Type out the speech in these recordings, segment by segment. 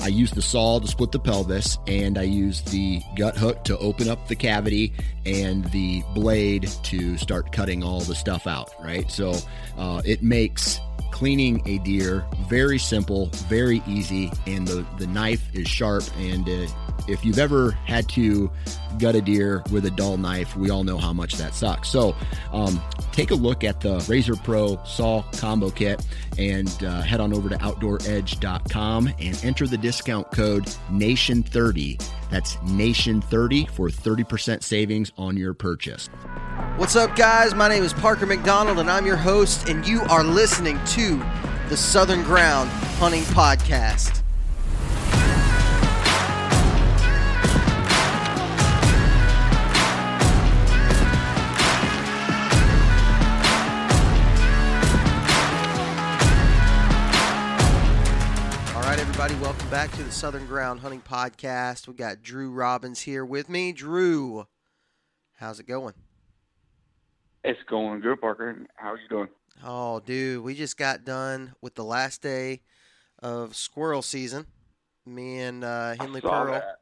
I use the saw to split the pelvis, and I use the gut hook to open up the cavity, and the blade to start cutting all the stuff out, right? So uh, it makes cleaning a deer very simple, very easy, and the, the knife is sharp. And uh, if you've ever had to gut a deer with a dull knife, we all know how much that sucks. So um, take a look at the Razor Pro Saw Combo Kit and uh, head on over to OutdoorEdge.com and enter the discount code NATION30. That's NATION30 for 30% savings on your purchase. What's up, guys? My name is Parker McDonald, and I'm your host, and you are listening to the Southern Ground Hunting Podcast. Everybody, welcome back to the Southern Ground Hunting Podcast. We got Drew Robbins here with me. Drew, how's it going? It's going good, Parker. How's you doing? Oh, dude, we just got done with the last day of squirrel season. Me and uh, Henley Pearl. that.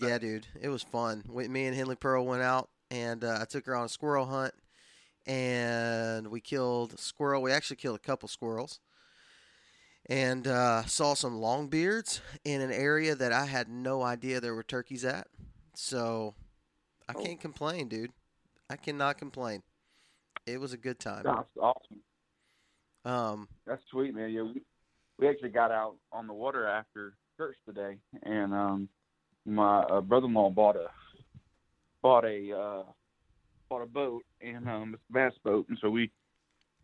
Yeah, dude, it was fun. We, me and Henley Pearl went out, and uh, I took her on a squirrel hunt, and we killed a squirrel. We actually killed a couple squirrels, and uh, saw some longbeards in an area that I had no idea there were turkeys at. So I Oh. can't complain, dude. I cannot complain. It was a good time. That's awesome. Um, That's sweet, man. Yeah, we, we actually got out on the water after church today, and um, my uh, brother-in-law bought a bought a uh, bought a boat and um, it's a bass boat, and so we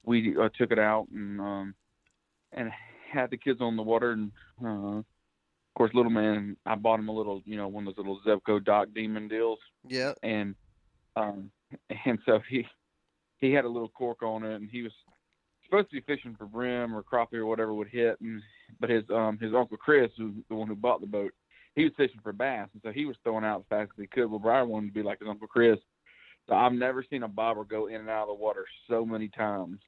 we uh, took it out and um, and had the kids on the water, and uh, of course, little man, I bought him a little, you know, one of those little Zebco Dock Demon deals. yeah, and um and so he he had a little cork on it and he was supposed to be fishing for brim or crappie or whatever would hit. And but his um his uncle Chris who's the one who bought the boat he was fishing for bass. And so he was throwing out as fast as he could. Well Brian wanted to be like his uncle Chris. So I've never seen a bobber go in and out of the water so many times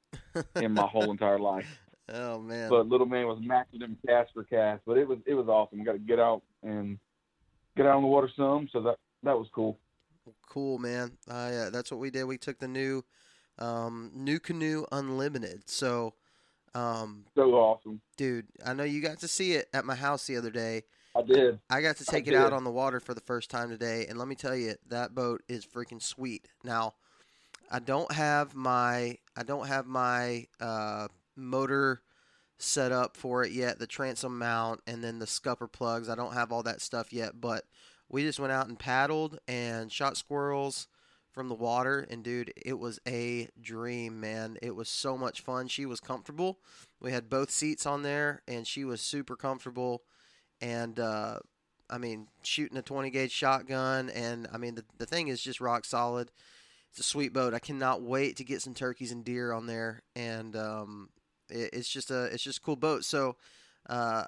in my whole entire life Oh man. but little man was maxing him cast for cast but it was it was awesome got to get out and get out on the water some so that that was cool cool, man. I uh, that's what we did. We took the new um, NuCanoe unlimited. So, um, so awesome dude, I know you got to see it at my house the other day. I did I got to I take it out on the water for the first time today, and let me tell you, that boat is freaking sweet. Now, I don't have my I don't have my uh, motor set up for it yet, the transom mount, and then the scupper plugs. I don't have all that stuff yet, but we just went out and paddled and shot squirrels from the water, and dude, it was a dream, man. It was so much fun. She was comfortable. We had both seats on there, and she was super comfortable and uh, I mean, shooting a 20 gauge shotgun, and I mean, the, the thing is just rock solid. It's a sweet boat. I cannot wait to get some turkeys and deer on there, and um, it, it's just a it's just a cool boat. So, uh,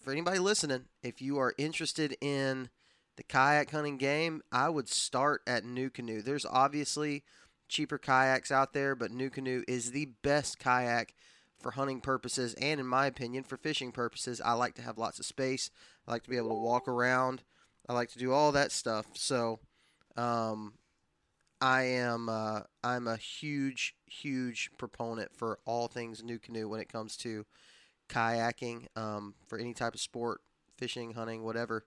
for anybody listening, if you are interested in the kayak hunting game, I would start at NuCanoe. There's obviously cheaper kayaks out there, but NuCanoe is the best kayak for hunting purposes and, in my opinion, for fishing purposes. I like to have lots of space. I like to be able to walk around. I like to do all that stuff. So, um, I am uh, I'm a huge huge proponent for all things NuCanoe when it comes to kayaking um, for any type of sport, fishing, hunting, whatever.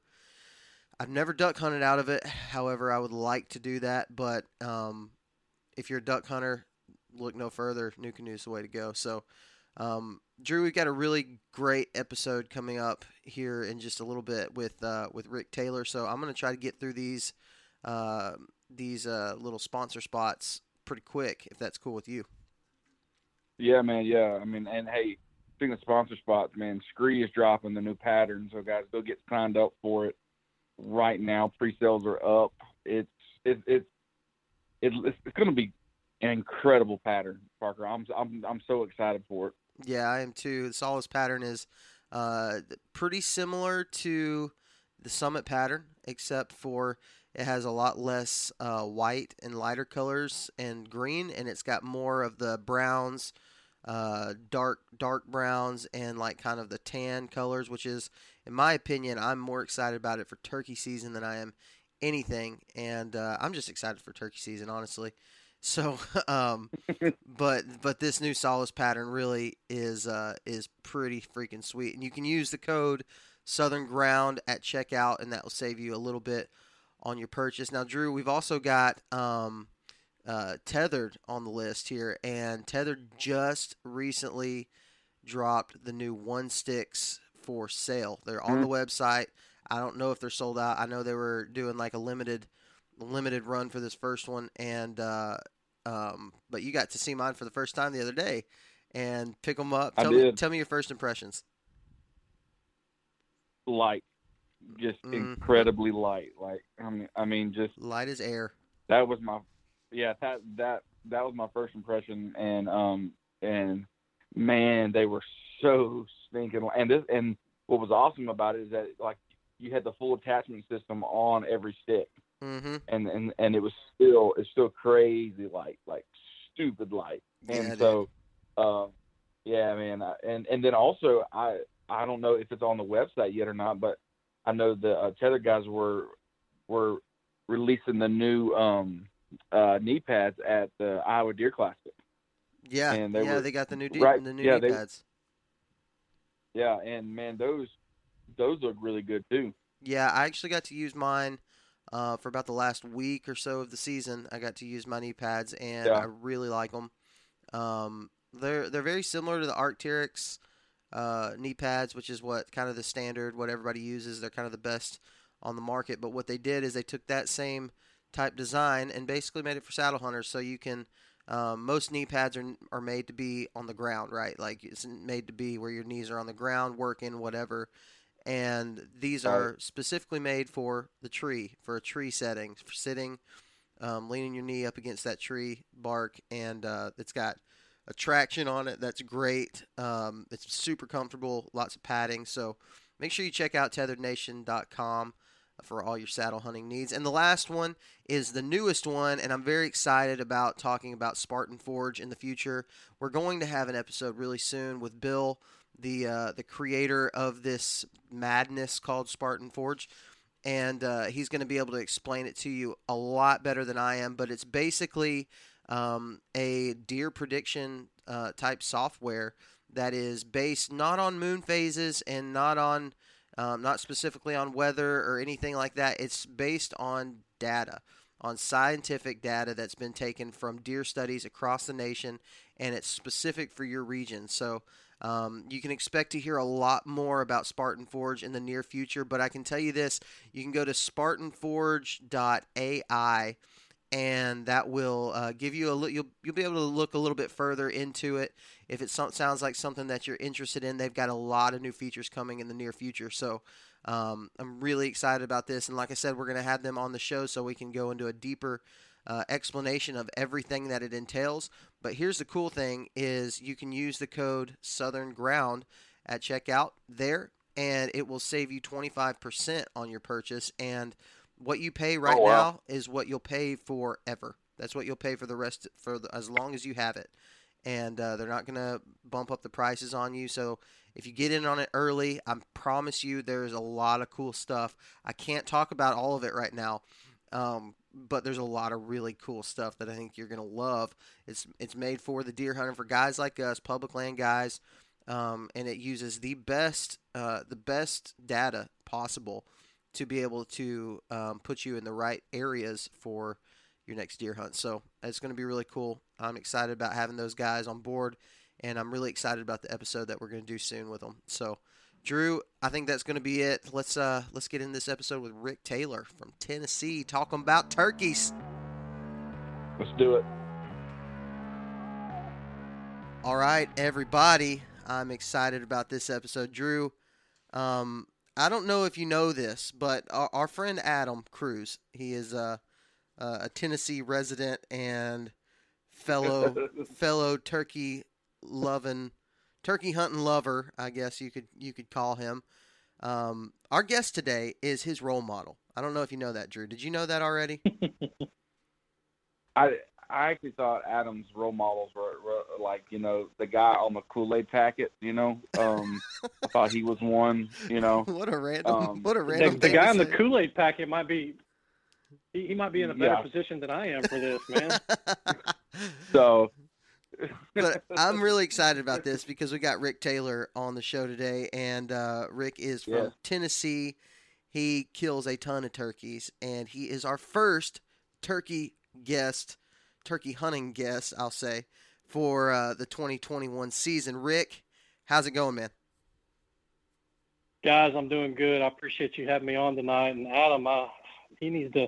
I've never duck hunted out of it. However, I would like to do that. But um, if you're a duck hunter, look no further. NuCanoe is the way to go. So, um, Drew, we've got a really great episode coming up here in just a little bit with uh, with Rick Taylor. So I'm going to try to get through these uh, these uh, little sponsor spots pretty quick, if that's cool with you. Yeah, man. Yeah, I mean, and hey, speaking of sponsor spots, man, Skre is dropping the new pattern, so guys, go get signed up for it right now. Pre-sales are up. It's it, it's it, it's it's going to be an incredible pattern, Parker. I'm I'm I'm so excited for it. Yeah, I am too. The Solace pattern is uh, pretty similar to the Summit pattern, except for it has a lot less uh, white and lighter colors and green, and it's got more of the browns, uh, dark dark browns, and like kind of the tan colors, which is, in my opinion, I'm more excited about it for turkey season than I am anything, and uh, I'm just excited for turkey season, honestly. So, um, but but this new Solace pattern really is uh, is pretty freaking sweet, and you can use the code Southern Ground at checkout, and that will save you a little bit on your purchase. Now, Drew, we've also got um, uh, Tethered on the list here, and Tethered just recently dropped the new One Sticks for sale. They're on mm-hmm. the website. I don't know if they're sold out. I know they were doing like a limited limited run for this first one, and uh, um, but you got to see mine for the first time the other day and pick them up. Tell. Me, tell me your first impressions. Light just mm. incredibly light. Like I mean, I mean, just light as air. That was my, yeah, that that that was my first impression, and um and man, they were so stinking. And this and what was awesome about it is that like you had the full attachment system on every stick, mm-hmm. and and and it was still it's still crazy light, like stupid light. And yeah, so, uh, yeah, man, I, and and then also I I don't know if it's on the website yet or not, but I know the uh, tether guys were were releasing the new um, uh, knee pads at the Iowa Deer Classic. Yeah, and they yeah, were, they got the new de- right, the new yeah, knee they, pads. Yeah, and man, those those look really good too. Yeah, I actually got to use mine uh, for about the last week or so of the season. I got to use my knee pads, and yeah. I really like them. Um, they're they're very similar to the Arc'teryx uh, knee pads, which is what kind of the standard, what everybody uses. They're kind of the best on the market. But what they did is they took that same type design and basically made it for saddle hunters. So you can, um, most knee pads are, are made to be on the ground, right? Like it's made to be where your knees are on the ground, working, whatever. And these are specifically made for the tree, for a tree setting, for sitting, um, leaning your knee up against that tree bark, and uh, it's got a traction on it that's great. Um, it's super comfortable, lots of padding. So make sure you check out tetherednation.com for all your saddle hunting needs. And the last one is the newest one, and I'm very excited about talking about Spartan Forge in the future. We're going to have an episode really soon with Bill, the uh, the creator of this madness called Spartan Forge. And uh, he's going to be able to explain it to you a lot better than I am. But it's basically um, a deer prediction uh, type software that is based not on moon phases and not on um, not specifically on weather or anything like that. It's based on data, on scientific data that's been taken from deer studies across the nation, and it's specific for your region. So um, you can expect to hear a lot more about Spartan Forge in the near future, but I can tell you this you can go to spartanforge.ai and that will uh, give you a li- you'll you'll be able to look a little bit further into it if it so- sounds like something that you're interested in. They've got a lot of new features coming in the near future, so um, I'm really excited about this. And like I said, we're going to have them on the show so we can go into a deeper uh, explanation of everything that it entails. But here's the cool thing: is you can use the code Southern Ground at checkout there, and it will save you 25% on your purchase and what you pay right oh, wow. now is what you'll pay forever. That's what you'll pay for the rest for the, as long as you have it, and uh, they're not going to bump up the prices on you. So if you get in on it early, I promise you there's a lot of cool stuff. I can't talk about all of it right now. Um, but there's a lot of really cool stuff that I think you're gonna love. It's it's made for the deer hunter for guys like us, public land guys, um, and it uses the best uh, the best data possible to be able to um, put you in the right areas for your next deer hunt. So it's going to be really cool. I'm excited about having those guys on board, and I'm really excited about the episode that we're going to do soon with them. So Drew, I think that's going to be it. Let's uh let's get in this episode with Rick Taylor from Tennessee talking about turkeys. Let's do it. All right, everybody. I'm excited about this episode. Drew, um, I don't know if you know this, but our, our friend Adam Cruz, he is a, a Tennessee resident and fellow fellow turkey loving turkey hunting lover, I guess you could you could call him. Um, our guest today is his role model. I don't know if you know that, Drew. Did you know that already? I I actually thought Adam's role models were, were like you know the guy on the Kool Aid packet. You know, um, I thought he was one. You know, what a random Um, what a The, random. the thing guy to on the. Kool Aid packet might be. He, he might be in a better Yeah. position than I am for this, man. so but I'm really excited about this because we got Rick Taylor on the show today, and uh, Rick is from Yeah. Tennessee. He kills a ton of turkeys, and he is our first turkey guest, turkey hunting guest, I'll say, for uh, the 2021 season. Rick, how's it going, man? Guys, I'm doing good. I appreciate you having me on tonight. And Adam, uh, he needs to.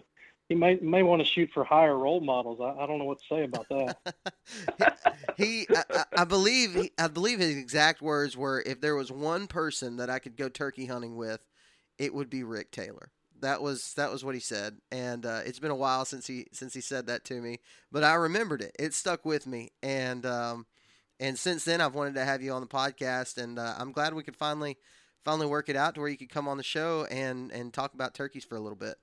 He may may want to shoot for higher role models. I, I don't know what to say about that. he, I, I- I believe, he, I believe his exact words were, "If there was one person that I could go turkey hunting with, it would be Rick Taylor." That was that was what he said, and uh, it's been a while since he since he said that to me, but I remembered it. It stuck with me, and um, and since then I've wanted to have you on the podcast, and uh, I'm glad we could finally finally work it out to where you could come on the show and and talk about turkeys for a little bit.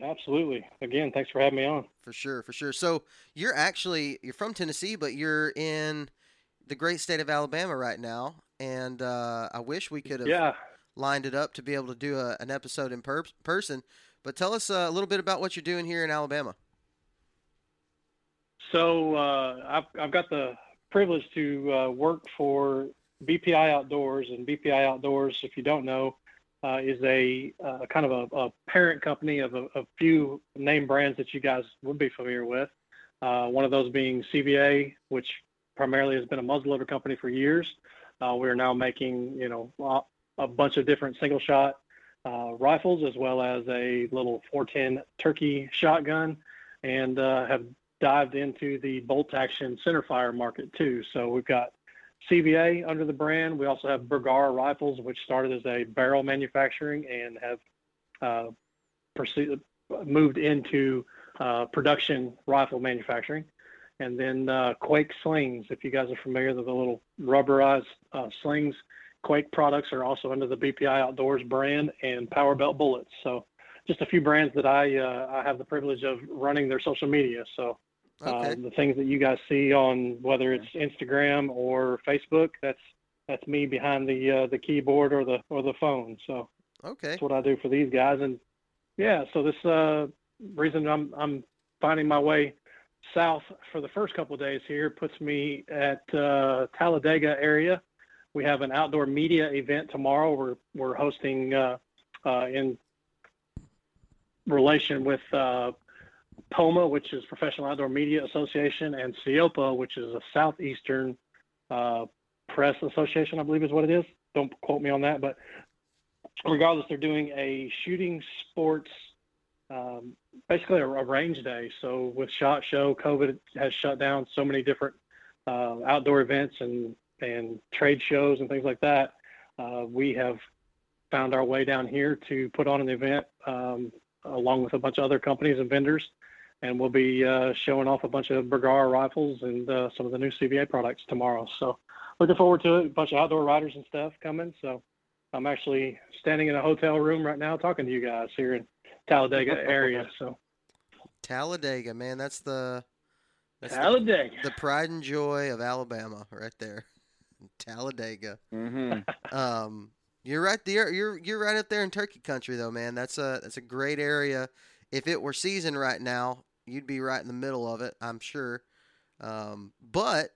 Absolutely. Again, thanks for having me on. For sure, for sure. So you're actually you're from Tennessee, but you're in the great state of Alabama right now, and uh, I wish we could have Yeah. Lined it up to be able to do a, an episode in per- person. But tell us uh, a little bit about what you're doing here in Alabama. So uh, I've I've got the privilege to uh, work for BPI Outdoors, and BPI Outdoors, if you don't know, uh, is a uh, kind of a, a parent company of a, a few name brands that you guys would be familiar with. Uh, one of those being CVA, which primarily has been a muzzleloader company for years. We are now making, you know, a, bunch of different single shot uh, rifles as well as a little 410 turkey shotgun, and uh, have dived into the bolt action centerfire market too. So we've got CVA under the brand. We also have Bergara rifles, which started as a barrel manufacturing and have uh, pursued, moved into uh, production rifle manufacturing. And then uh, Quake slings, if you guys are familiar with the little rubberized uh, slings, Quake products are also under the BPI Outdoors brand and Power Belt bullets. So just a few brands that I uh, I have the privilege of running their social media. So Okay. uh, the things that you guys see on whether it's Instagram or Facebook, that's that's me behind the uh, the keyboard or the or the phone. So okay. that's what I do for these guys. And yeah, so this uh, reason I'm I'm finding my way south for the first couple of days here puts me at uh, Talladega area. We have an outdoor media event tomorrow. We're we're hosting uh, uh, in relation with uh, POMA, which is Professional Outdoor Media Association, and SEOPA, which is a Southeastern uh, Press Association, I believe is what it is. Don't quote me on that, but regardless, they're doing a shooting sports, um, basically a, a range day. So with Shot Show, COVID has shut down so many different uh, outdoor events and and trade shows and things like that. Uh, we have found our way down here to put on an event um, along with a bunch of other companies and vendors, and we'll be uh, showing off a bunch of Bergara rifles and uh, some of the new CVA products tomorrow. So looking forward to it. A bunch of outdoor writers and stuff coming. So I'm actually standing in a hotel room right now talking to you guys here in Talladega area. So Talladega, man, that's the that's the, Talladega. the pride and joy of Alabama, right there. Talladega. Mm-hmm. Um, you're right there. You're you're right up there in Turkey country, though, man. That's a that's a great area. If it were season right now, you'd be right in the middle of it, I'm sure. Um, but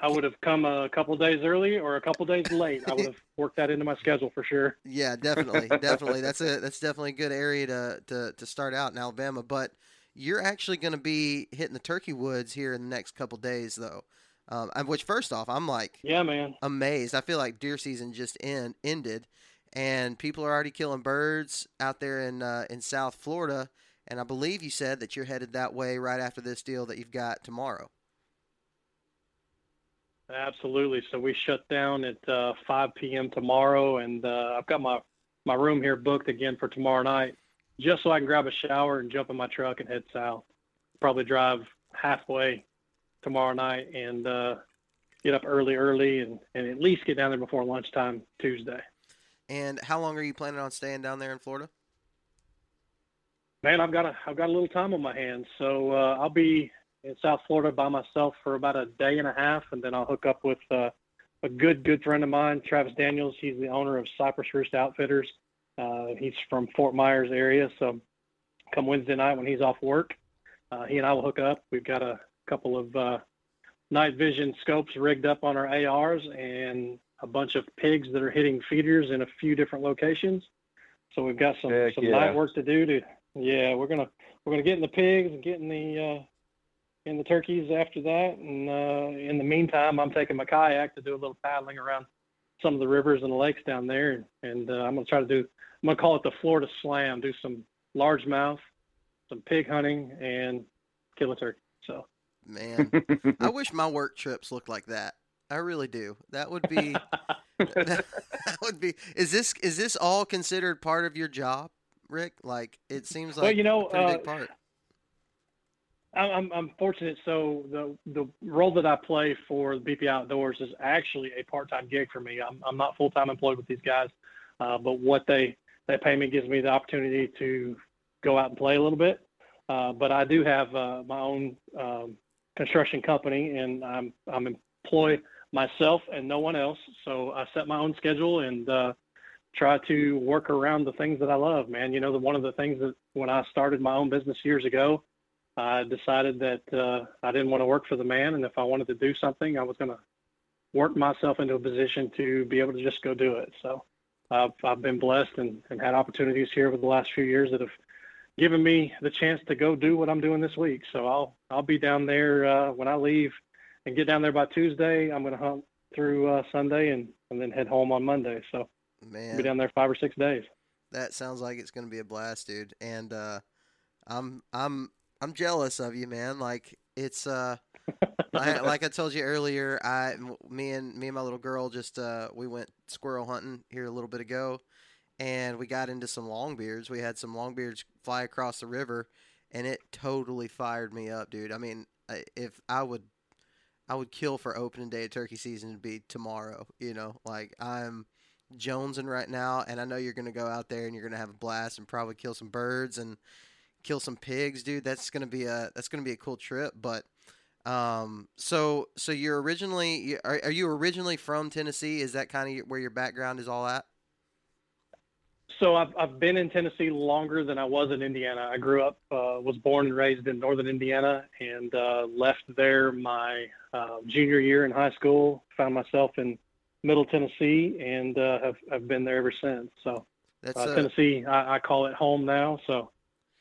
I would have come a couple days early or a couple days late. I would have worked that into my schedule for sure. Yeah, definitely, definitely. That's a that's definitely a good area to to to start out in Alabama. But you're actually going to be hitting the turkey woods here in the next couple days, though. Um, which first off, I'm like Yeah, man. amazed. I feel like deer season just end, ended, and people are already killing birds out there in uh, in South Florida. And I believe you said that you're headed that way right after this deal that you've got tomorrow. Absolutely. So we shut down at uh, 5 p.m. tomorrow, and uh, I've got my my room here booked again for tomorrow night, just so I can grab a shower and jump in my truck and head south. Probably drive halfway tomorrow night and uh, get up early, early, and, and at least get down there before lunchtime Tuesday. And how long are you planning on staying down there in Florida? Man, I've got a I've got a little time on my hands, so uh, I'll be in South Florida by myself for about a day and a half, and then I'll hook up with uh, a good good friend of mine, Travis Daniels. He's the owner of Cypress Roost Outfitters. Uh, he's from Fort Myers area, so come Wednesday night when he's off work, uh, he and I will hook up. We've got a couple of uh, night vision scopes rigged up on our ARs and a bunch of pigs that are hitting feeders in a few different locations. So we've got some Heck some yeah. night work to do to yeah, we're gonna we're gonna get in the pigs and get in the uh, in the turkeys after that. And uh, in the meantime, I'm taking my kayak to do a little paddling around some of the rivers and the lakes down there. And, and uh, I'm gonna try to do I'm gonna call it the Florida Slam. Do some largemouth, some pig hunting, and kill a turkey. So Man, I wish my work trips looked like that. I really do. That would be that, that would be. Is this is this all considered part of your job, Rick? Like it seems like well, you know, a uh, big part. I'm, I'm, I'm fortunate. So the the role that I play for the BP Outdoors is actually a part-time gig for me. I'm, I'm not full-time employed with these guys, uh, but what they they pay me gives me the opportunity to go out and play a little bit. Uh, but I do have uh, my own um, construction company, and I'm I'm employ myself and no one else. So I set my own schedule and uh, try to work around the things that I love. Man, you know, the, one of the things that when I started my own business years ago, I decided that uh, I didn't want to work for the man, and if I wanted to do something, I was going to work myself into a position to be able to just go do it. So I've, I've been blessed and, and had opportunities here over the last few years that have given me the chance to go do what I'm doing this week. So I'll I'll be down there uh, when I leave and get down there by Tuesday. I'm going to hunt through uh, Sunday and, and then head home on Monday. So I'll be down there five or six days. that sounds like it's going to be a blast, dude. And uh, I'm I'm I'm jealous of you, man. Like it's uh, I, like I told you earlier, I me and me and my little girl just uh, we went squirrel hunting here a little bit ago, and we got into some longbeards. We had some longbeards fly across the river, and it totally fired me up, dude. I mean, if I would, I would kill for opening day of turkey season to be tomorrow. You know, like I'm jonesing right now, and I know you're gonna go out there and you're gonna have a blast and probably kill some birds and kill some pigs, dude. That's gonna be a that's gonna be a cool trip. But um, so so you're originally are, are you originally from Tennessee? Is that kind of where your background is all at? So I've I've been in Tennessee longer than I was in Indiana. I grew up, uh, was born and raised in northern Indiana, and uh, left there my uh, junior year in high school. Found myself in Middle Tennessee, and uh, have have been there ever since. So That's uh, uh, Tennessee, I, I call it home now. So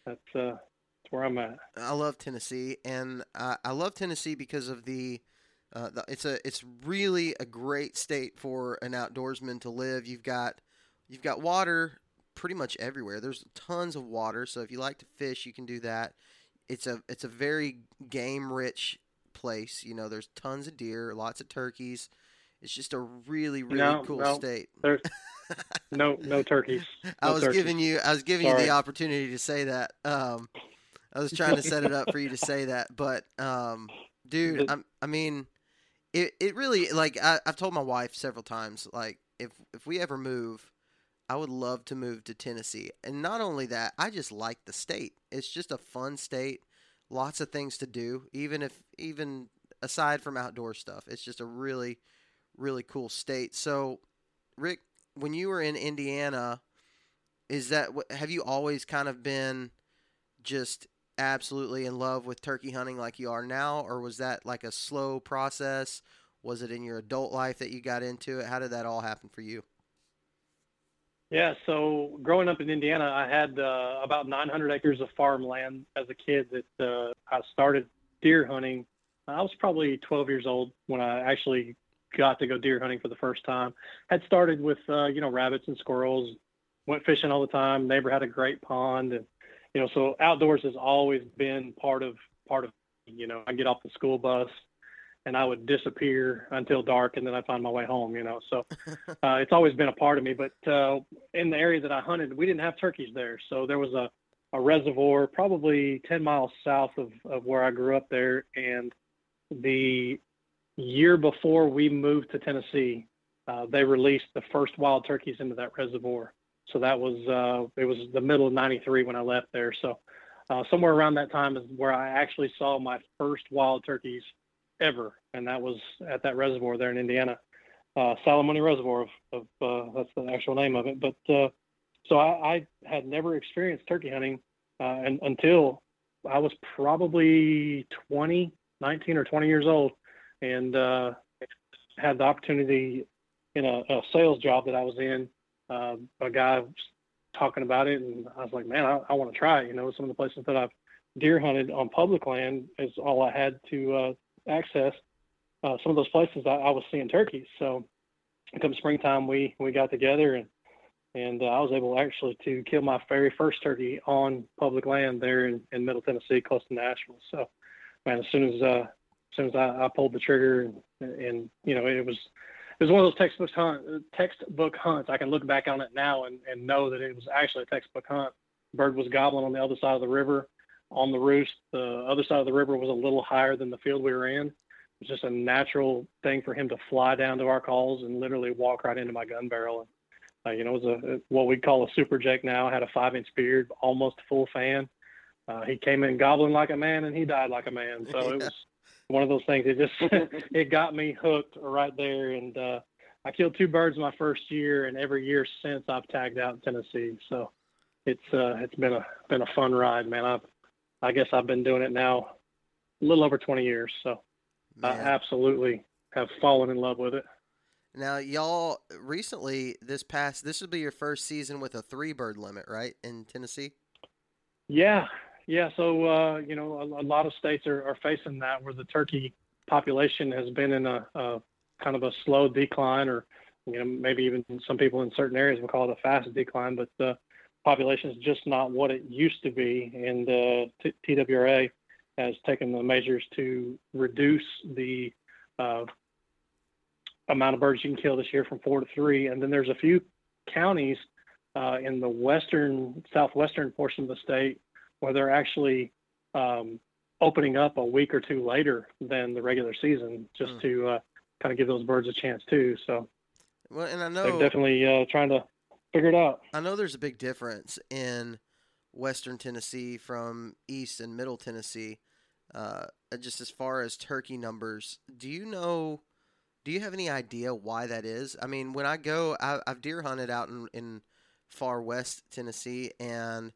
that's uh, that's where I'm at. I love Tennessee, and I, I love Tennessee because of the, uh, the. It's a it's really a great state for an outdoorsman to live. You've got you've got water pretty much everywhere. There's tons of water, so if you like to fish, you can do that. It's a it's a very game rich place. You know, there's tons of deer, lots of turkeys. It's just a really really No, cool no. state. There's no no turkeys. I was turkeys. giving you I was giving you the opportunity to say that. Um, I was trying to set it up for you to say that, but um, dude, I'm, I mean, it it really like I, I've told my wife several times like if if we ever move, I would love to move to Tennessee, and not only that, I just like the state. It's just a fun state. lots of things to do, even if even aside from outdoor stuff. It's just a really, really cool state. So, Rick, when you were in Indiana, is that have you always kind of been just absolutely in love with turkey hunting like you are now, or was that like a slow process? Was it in your adult life that you got into it? How did that all happen for you? Yeah, so growing up in Indiana, I had uh, about 900 acres of farmland as a kid that uh, I started deer hunting. I was probably 12 years old when I actually got to go deer hunting for the first time. Had started with uh, you know rabbits and squirrels, went fishing all the time. Neighbor had a great pond, and you know so outdoors has always been part of part of you know I get off the school bus and I would disappear until dark, and then I'd find my way home. You know, so uh, it's always been a part of me. But uh, in the area that I hunted, we didn't have turkeys there, so there was a a reservoir probably 10 miles south of, of where I grew up there. And the year before we moved to Tennessee, uh, they released the first wild turkeys into that reservoir. So that was uh, it was the middle of '93 when I left there. So uh, somewhere around that time is where I actually saw my first wild turkeys ever, and that was at that reservoir there in Indiana, uh, Salamonie Reservoir. Of, of uh, that's the actual name of it. But uh, so I, I, had never experienced turkey hunting uh, and, until I was probably 20, 19 or 20 years old, and uh, had the opportunity in a, a, sales job that I was in. Uh, a guy was talking about it, and I was like, man, I, I want to try it. You know, some of the places that I've deer hunted on public land is all I had to uh, access. Uh, some of those places I, I was seeing turkeys. So, come springtime, we we got together and and uh, I was able actually to kill my very first turkey on public land there in, in Middle Tennessee, close to Nashville. So, man, as soon as uh, as soon as I, I pulled the trigger, and, and you know, it was it was one of those textbook hunt textbook hunts. I can look back on it now and, and know that it was actually a textbook hunt. Bird was gobbling on the other side of the river on the roost. The other side of the river was a little higher than the field we were in. It was just a natural thing for him to fly down to our calls and literally walk right into my gun barrel. And uh, you know, it was a what we call a super jack now. Had a five inch beard, almost full fan. Uh, he came in gobbling like a man, and he died like a man. So it was one of those things. It just it got me hooked right there, and uh, I killed two birds my first year, and every year since I've tagged out in Tennessee. So it's uh, it's been a been a fun ride, man. I've I guess I've been doing it now a little over 20 years. So man. I absolutely have fallen in love with it. Now, y'all recently this past this will be your first season with a three bird limit, right, in Tennessee? Yeah, yeah. So uh, you know, a, a, lot of states are, are facing that where the turkey population has been in a, a, kind of a slow decline, or you know, maybe even some people in certain areas will call it a fast decline, but the population is just not what it used to be, and uh, T- TWRA has taken the measures to reduce the uh, amount of birds you can kill this year from four to three. And then there's a few counties uh, in the western, southwestern portion of the state where they're actually um, opening up a week or two later than the regular season, just mm. to uh, kind of give those birds a chance too. So, well, and I know they're definitely uh, trying to figure it out. I know there's a big difference in western Tennessee from east and middle Tennessee. Uh, just as far as turkey numbers, do you know do you have any idea why that is? I mean, when I go, I, have deer hunted out in, in far west Tennessee, and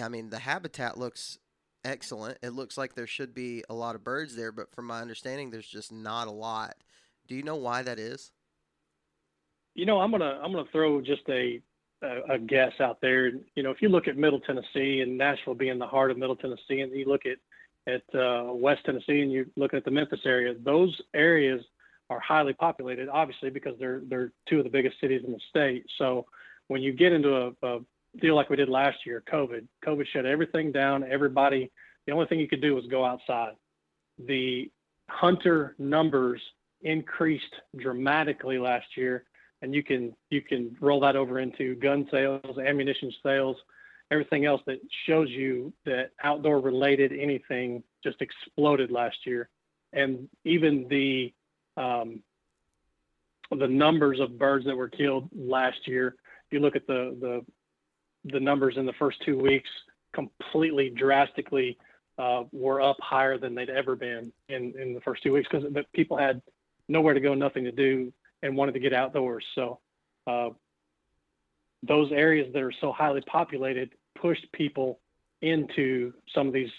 I mean, the habitat looks excellent. It looks like there should be a lot of birds there, but from my understanding, there's just not a lot. Do you know why that is? You know, I'm gonna I'm gonna throw just a a, guess out there. You know, if you look at Middle Tennessee and Nashville being the heart of Middle Tennessee, and you look at at uh, West Tennessee and you look at the Memphis area, those areas are highly populated, obviously because they're they're two of the biggest cities in the state. So when you get into a, a deal like we did last year, COVID, COVID shut everything down. Everybody, the only thing you could do was go outside. The hunter numbers increased dramatically last year, and you can you can roll that over into gun sales, ammunition sales, everything else that shows you that outdoor related anything just exploded last year, and even the um, the numbers of birds that were killed last year. If you look at the the the numbers in the first two weeks, completely drastically uh, were up higher than they'd ever been in, in the first two weeks because people had nowhere to go, nothing to do, and wanted to get outdoors. So uh, those areas that are so highly populated pushed people into some of these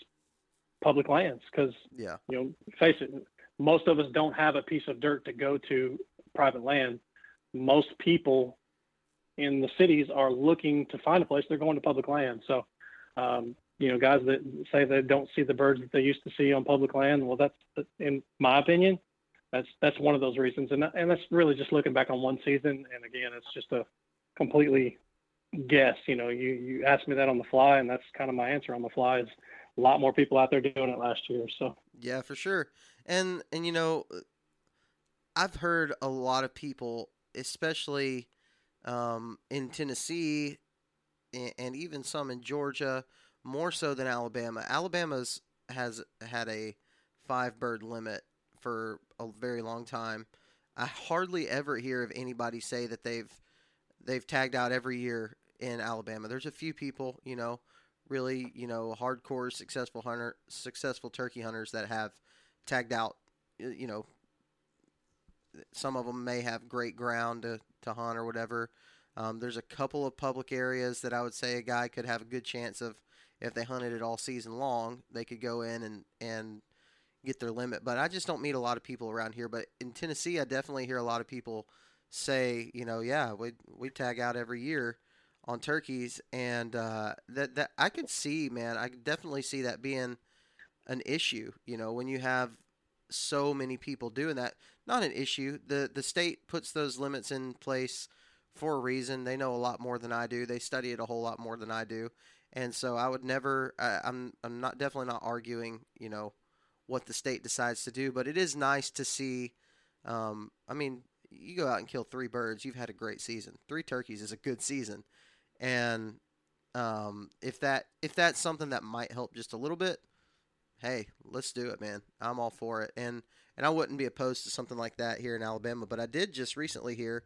public lands because yeah. you know face it most of us don't have a piece of dirt to go to private land. Most people in the cities are looking to find a place they're going to public land. So um, you know guys that say they don't see the birds that they used to see on public land well that's in my opinion that's that's one of those reasons. And and that's really just looking back on one season. And again it's just a completely guess. You know you you asked me that on the fly and that's kind of my answer on the fly is a lot more people out there doing it last year so. Yeah for sure. And and you know i've heard a lot of people especially um, in tennessee and, and even some in georgia more so than alabama. Alabama's has had a five bird limit for a very long time i hardly ever hear of anybody say that they've they've tagged out every year in Alabama. There's a few people, you know, really, you know, hardcore successful hunter, successful turkey hunters that have tagged out. You know, some of them may have great ground to, to hunt or whatever. Um, there's a couple of public areas that I would say a guy could have a good chance of if they hunted it all season long, they could go in and and get their limit. But I just don't meet a lot of people around here. But in Tennessee, I definitely hear a lot of people say, you know, yeah, we we tag out every year on turkeys, and uh, that that I could see, man, I could definitely see that being an issue. You know, when you have so many people doing that, not an issue. the The state puts those limits in place for a reason. They know a lot more than I do. They study it a whole lot more than I do, and so I would never. I, I'm I'm not definitely not arguing. You know what the state decides to do, but it is nice to see. Um, I mean, you go out and kill three birds, you've had a great season. Three turkeys is a good season and um, if that if that's something that might help just a little bit, hey, let's do it, man. I'm all for it, and and I wouldn't be opposed to something like that here in Alabama. But I did just recently hear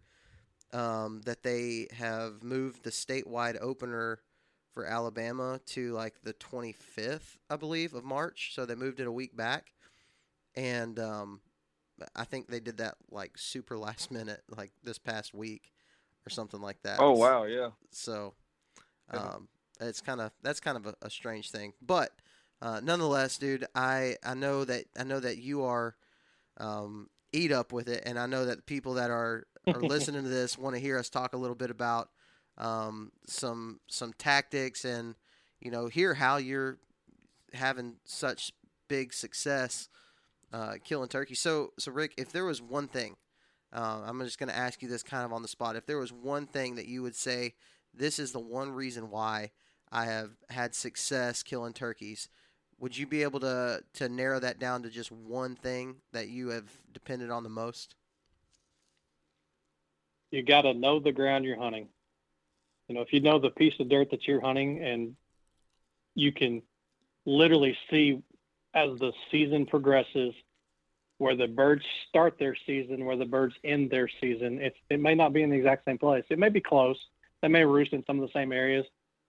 um, that they have moved the statewide opener for Alabama to like the 25th, I believe, of March. So they moved it a week back, and um, I think they did that like super last minute, like this past week or something like that. Oh wow, yeah. So, um, it's kind of that's kind of a, a strange thing, but uh, nonetheless, dude, I I know that I know that you are um, eat up with it, and I know that people that are are listening to this want to hear us talk a little bit about um, some some tactics and you know hear how you're having such big success uh, killing turkey. So so Rick, if there was one thing uh, I'm just going to ask you this kind of on the spot. If there was one thing that you would say, this is the one reason why I have had success killing turkeys, would you be able to to narrow that down to just one thing that you have depended on the most? You got to know the ground you're hunting. You know, if you know the piece of dirt that you're hunting, and you can literally see as the season progresses where the birds start their season, where the birds end their season. It's, it may not be in the exact same place. It may be close. They may roost in some of the same areas,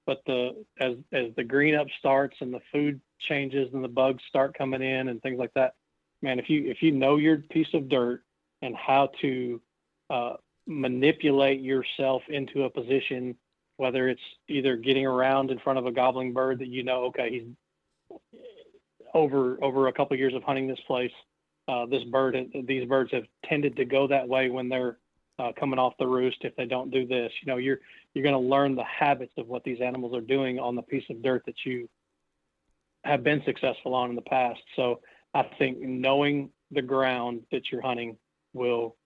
but the as as the green up starts and the food changes and the bugs start coming in and things like that, man, if you if you know your piece of dirt and how to uh, manipulate yourself into a position, whether it's either getting around in front of a gobbling bird that you know, okay, he's over over a couple of years of hunting this place uh, this bird, these birds have tended to go that way when they're uh, coming off the roost. If they don't do this, you know, you're you're going to learn the habits of what these animals are doing on the piece of dirt that you have been successful on in the past. So I think knowing the ground that you're hunting will,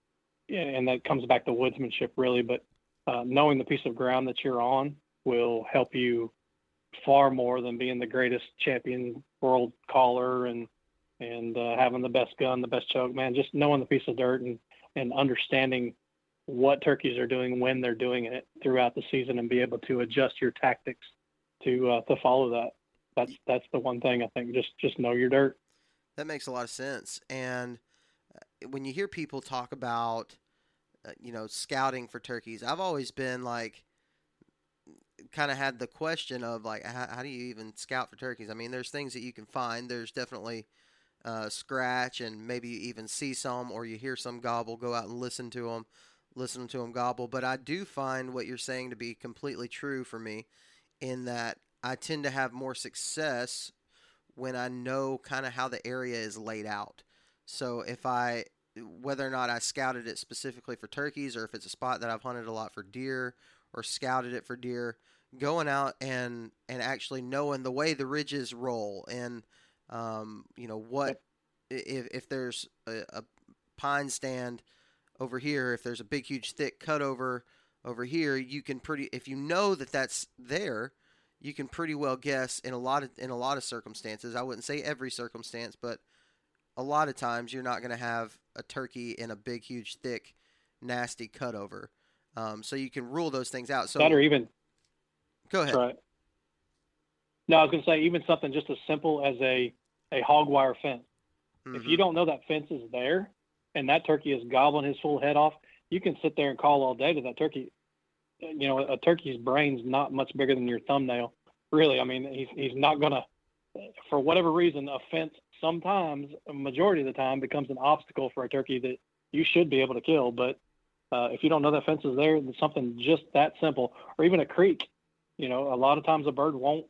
and that comes back to woodsmanship really, but uh, knowing the piece of ground that you're on will help you far more than being the greatest champion world caller and and uh, having the best gun, the best choke, man, just knowing the piece of dirt and, and understanding what turkeys are doing when they're doing it throughout the season and be able to adjust your tactics to uh, to follow that. That's that's the one thing I think. Just just know your dirt. That makes a lot of sense. And uh, when you hear people talk about, uh, you know, scouting for turkeys, I've always been like, kind of had the question of like, how, how do you even scout for turkeys? I mean, there's things that you can find. There's definitely uh, scratch and maybe you even see some or you hear some gobble. Go out and listen to them, listen to them gobble. But I do find what you're saying to be completely true for me, in that I tend to have more success when I know kind of how the area is laid out. So if I whether or not I scouted it specifically for turkeys or if it's a spot that I've hunted a lot for deer or scouted it for deer, going out and and actually knowing the way the ridges roll and um, you know what if if there's a, a pine stand over here, if there's a big huge thick cut over over here, you can pretty if you know that that's there, you can pretty well guess in a lot of in a lot of circumstances. I wouldn't say every circumstance, but a lot of times you're not going to have a turkey in a big huge thick nasty cutover. Um, so you can rule those things out. So that or even go ahead. Right. No, I was going to say even something just as simple as a a hog wire fence. Mm-hmm. If you don't know that fence is there, and that turkey is gobbling his full head off, you can sit there and call all day to that turkey. You know, a turkey's brain's not much bigger than your thumbnail. Really, I mean, he's he's not going to, for whatever reason, a fence sometimes, a majority of the time, becomes an obstacle for a turkey that you should be able to kill. But uh, if you don't know that fence is there, something just that simple, or even a creek. You know, a lot of times a bird won't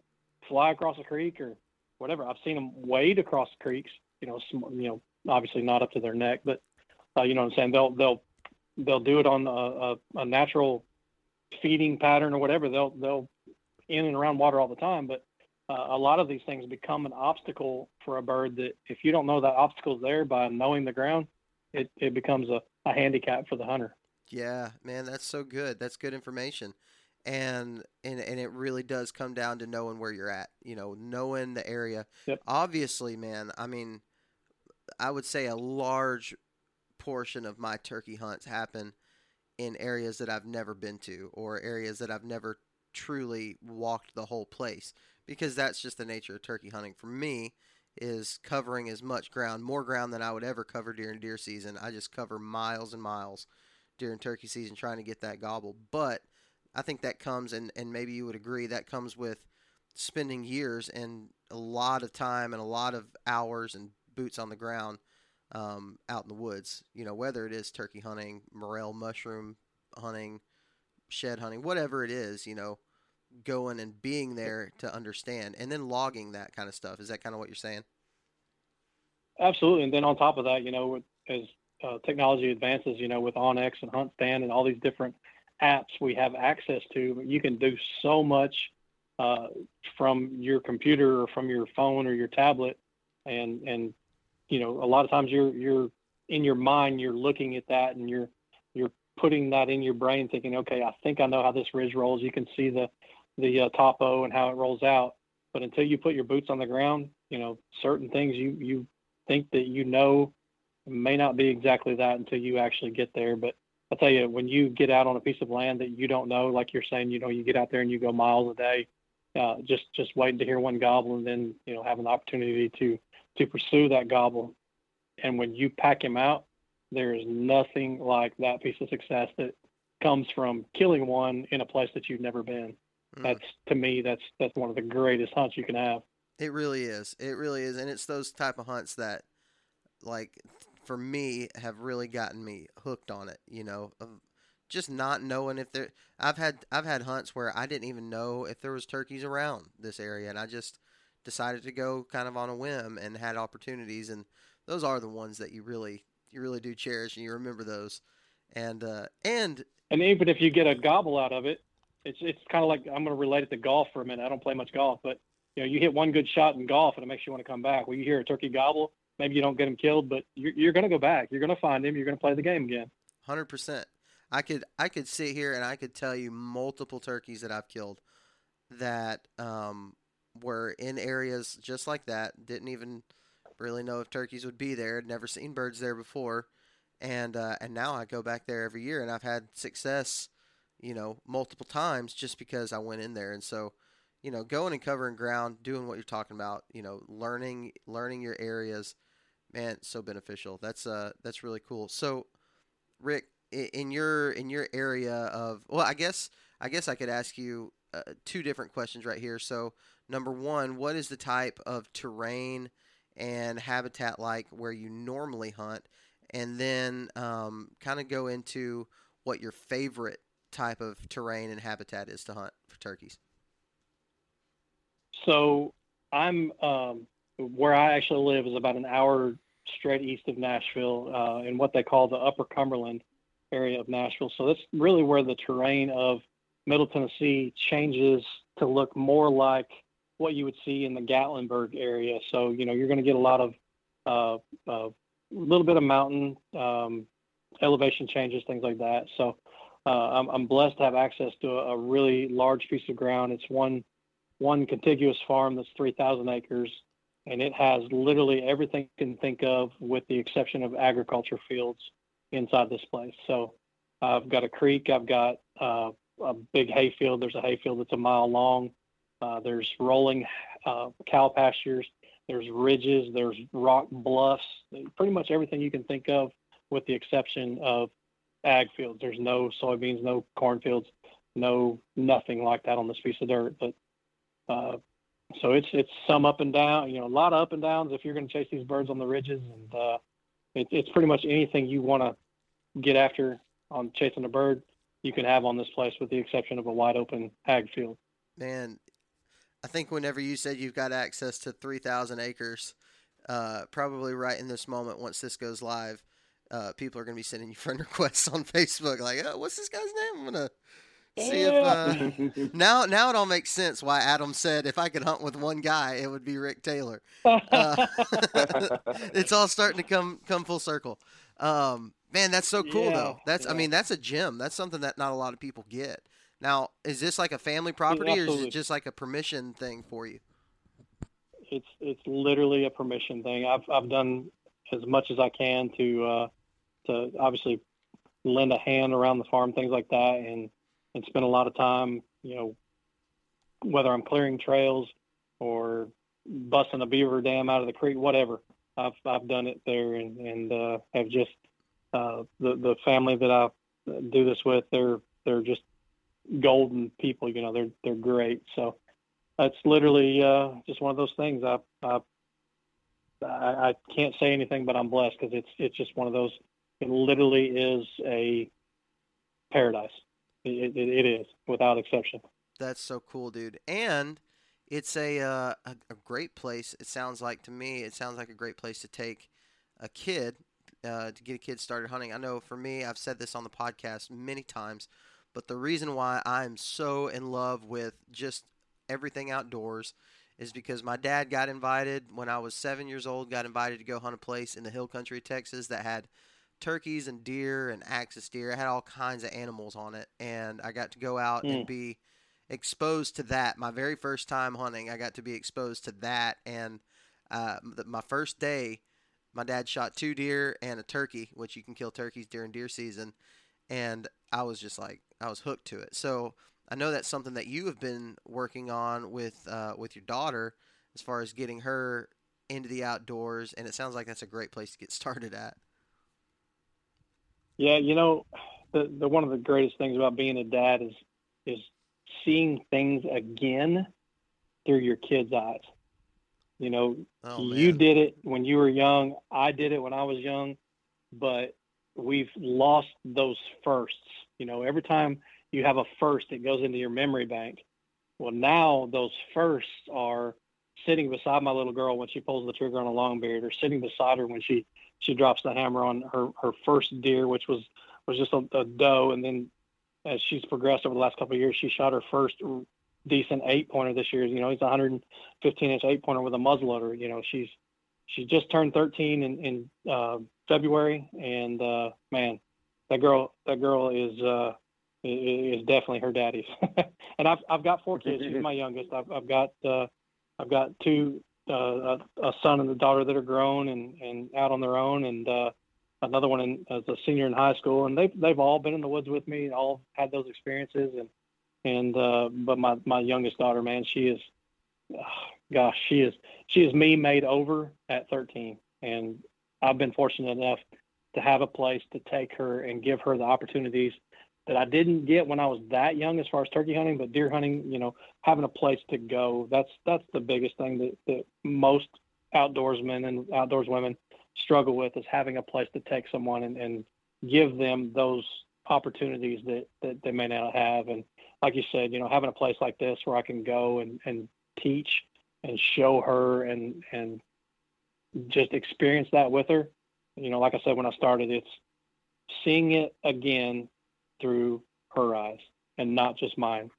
fly across a creek or whatever. I've seen them wade across creeks. You know, sm- you know, obviously not up to their neck, but uh, you know what I'm saying. They'll they'll they'll do it on a, a, a natural feeding pattern or whatever. They'll they'll in and around water all the time, but uh, a lot of these things become an obstacle for a bird that if you don't know that obstacle's there by knowing the ground, it, it becomes a, a handicap for the hunter. Yeah, man, that's so good. That's good information. And, and and it really does come down to knowing where you're at, you know, knowing the area. Yep. Obviously, man, I mean, I would say a large portion of my turkey hunts happen in areas that I've never been to or areas that I've never truly walked the whole place because that's just the nature of turkey hunting for me is covering as much ground, more ground than I would ever cover during deer season. I just cover miles and miles during turkey season trying to get that gobble. But I think that comes, and, and maybe you would agree, that comes with spending years and a lot of time and a lot of hours and boots on the ground um, out in the woods. You know, whether it is turkey hunting, morel mushroom hunting, shed hunting, whatever it is, you know, going and being there to understand and then logging that kind of stuff. Is that kind of what you're saying? Absolutely. And then on top of that, you know, as uh, technology advances, you know, with onX and Hunt Stand and all these different apps we have access to, you can do so much uh, from your computer or from your phone or your tablet. And, and, you know, a lot of times you're, you're in your mind, you're looking at that and you're, you're putting that in your brain thinking, okay, I think I know how this ridge rolls. You can see the, the uh, topo and how it rolls out. But until you put your boots on the ground, you know, certain things you, you think that you know may not be exactly that until you actually get there. But I'll tell you, when you get out on a piece of land that you don't know, like you're saying, you know, you get out there and you go miles a day, uh, just just waiting to hear one gobble and then you know have an opportunity to to pursue that gobble. And when you pack him out, there is nothing like that piece of success that comes from killing one in a place that you've never been. Mm. That's to me, that's that's one of the greatest hunts you can have. It really is. It really is, and it's those type of hunts that, like, for me, have really gotten me hooked on it. You know, of just not knowing if there. I've had I've had hunts where I didn't even know if there was turkeys around this area, and I just decided to go kind of on a whim and had opportunities, and those are the ones that you really you really do cherish and you remember those, and uh, and and even if you get a gobble out of it, it's it's kind of like I'm going to relate it to golf for a minute. I don't play much golf, but you know, you hit one good shot in golf and it makes you want to come back. Well, you hear a turkey gobble, maybe you don't get him killed, but you're, you're going to go back. You're going to find him. You're going to play the game again. Hundred percent. I could I could sit here and I could tell you multiple turkeys that I've killed that um, were in areas just like that. Didn't even really know if turkeys would be there. Had never seen birds there before, and uh, and now I go back there every year and I've had success you know, multiple times just because I went in there. And so, you know, going and covering ground, doing what you're talking about, you know, learning learning your areas, man, so beneficial. That's uh that's really cool. So, Rick, in your in your area of well, I guess I guess I could ask you uh, two different questions right here. So, number one, what is the type of terrain and habitat like where you normally hunt? And then um, kind of go into what your favorite type of terrain and habitat is to hunt for turkeys. So, I'm um, where I actually live is about an hour straight east of Nashville uh, in what they call the Upper Cumberland area of Nashville. So that's really where the terrain of Middle Tennessee changes to look more like what you would see in the Gatlinburg area. So you know you're going to get a lot of uh, a uh, little bit of mountain um, elevation changes, things like that. So uh, I'm, I'm, blessed to have access to a, a, really large piece of ground. It's one one contiguous farm that's 3,000 acres, and it has literally everything you can think of, with the exception of agriculture fields inside this place. So I've got a creek. I've got uh, a big hayfield. There's a hayfield that's a mile long. Uh, there's rolling uh, cow pastures. There's ridges. There's rock bluffs. Pretty much everything you can think of, with the exception of ag fields. There's no soybeans, no cornfields, no nothing like that on this piece of dirt. But uh, so it's it's some up and down. You know, a lot of up and downs if you're going to chase these birds on the ridges, and uh, it, it's pretty much anything you want to get after on chasing a bird you can have on this place, with the exception of a wide open ag field. Man, I think whenever you said you've got access to 3,000 acres, uh, probably right in this moment, once this goes live, uh, people are going to be sending you friend requests on Facebook, like, oh, "What's this guy's name?" I'm gonna see if uh, now now it all makes sense why Adam said if I could hunt with one guy, it would be Rick Taylor. Uh, it's all starting to come come full circle. Um, Man, that's so cool yeah, though. That's yeah. I mean, that's a gem. That's something that not a lot of people get. Now, is this like a family property or is it just like a permission thing for you? It's it's literally a permission thing. I've I've done as much as I can to uh, to obviously lend a hand around the farm, things like that, and and spend a lot of time, you know, whether I'm clearing trails or busting a beaver dam out of the creek, whatever. I've I've done it there and and uh, have just uh, the the family that I do this with, they're they're just golden people. You know, they're they're great. So that's literally uh, just one of those things. I I I can't say anything, but I'm blessed because it's it's just one of those. It literally is a paradise. It, it, it is without exception. That's so cool, dude. And it's a, uh, a a great place. It sounds like to me. It sounds like a great place to take a kid uh, to get a kid started hunting. I know for me, I've said this on the podcast many times, but the reason why I'm so in love with just everything outdoors is because my dad got invited when I was seven years old, got invited to go hunt a place in the hill country of Texas that had turkeys and deer and axis deer. It had all kinds of animals on it. And I got to go out mm. and be exposed to that. My very first time hunting, I got to be exposed to that. And uh, my first day, my dad shot two deer and a turkey, which you can kill turkeys during deer season, and I was just like I was hooked to it. So I know that's something that you have been working on with uh, with your daughter as far as getting her into the outdoors, and it sounds like that's a great place to get started at. Yeah, you know, the, the one of the greatest things about being a dad is is seeing things again through your kids' eyes. You know, oh, you did it when you were young. I did it when I was young, but we've lost those firsts. You know, every time you have a first, that goes into your memory bank. Well, now those firsts are sitting beside my little girl when she pulls the trigger on a long beard, or sitting beside her when she she drops the hammer on her her first deer, which was was just a, a doe, and then as she's progressed over the last couple of years, she shot her first decent eight pointer this year. You know, he's a 115 inch eight pointer with a muzzleloader. You know, she's she just turned 13 in, in uh, February, and uh, man, that girl that girl is uh, is definitely her daddy's. and I've I've got four kids. She's my youngest. I've I've got uh, I've got two uh, a, son and a daughter that are grown and and out on their own, and uh, another one in, as a senior in high school. And they've they've all been in the woods with me, all had those experiences, and and uh, but my my youngest daughter, man, she is, gosh, she is she is me made over at 13, and I've been fortunate enough to have a place to take her and give her the opportunities that I didn't get when I was that young as far as turkey hunting, but deer hunting, you know, having a place to go. That's that's the biggest thing that, that most outdoorsmen and outdoors women struggle with is having a place to take someone and, and give them those opportunities that, that they may not have. And like you said, you know, having a place like this where I can go and, and teach and show her and, and just experience that with her. You know, like I said, when I started, it's seeing it again through her eyes and not just mine.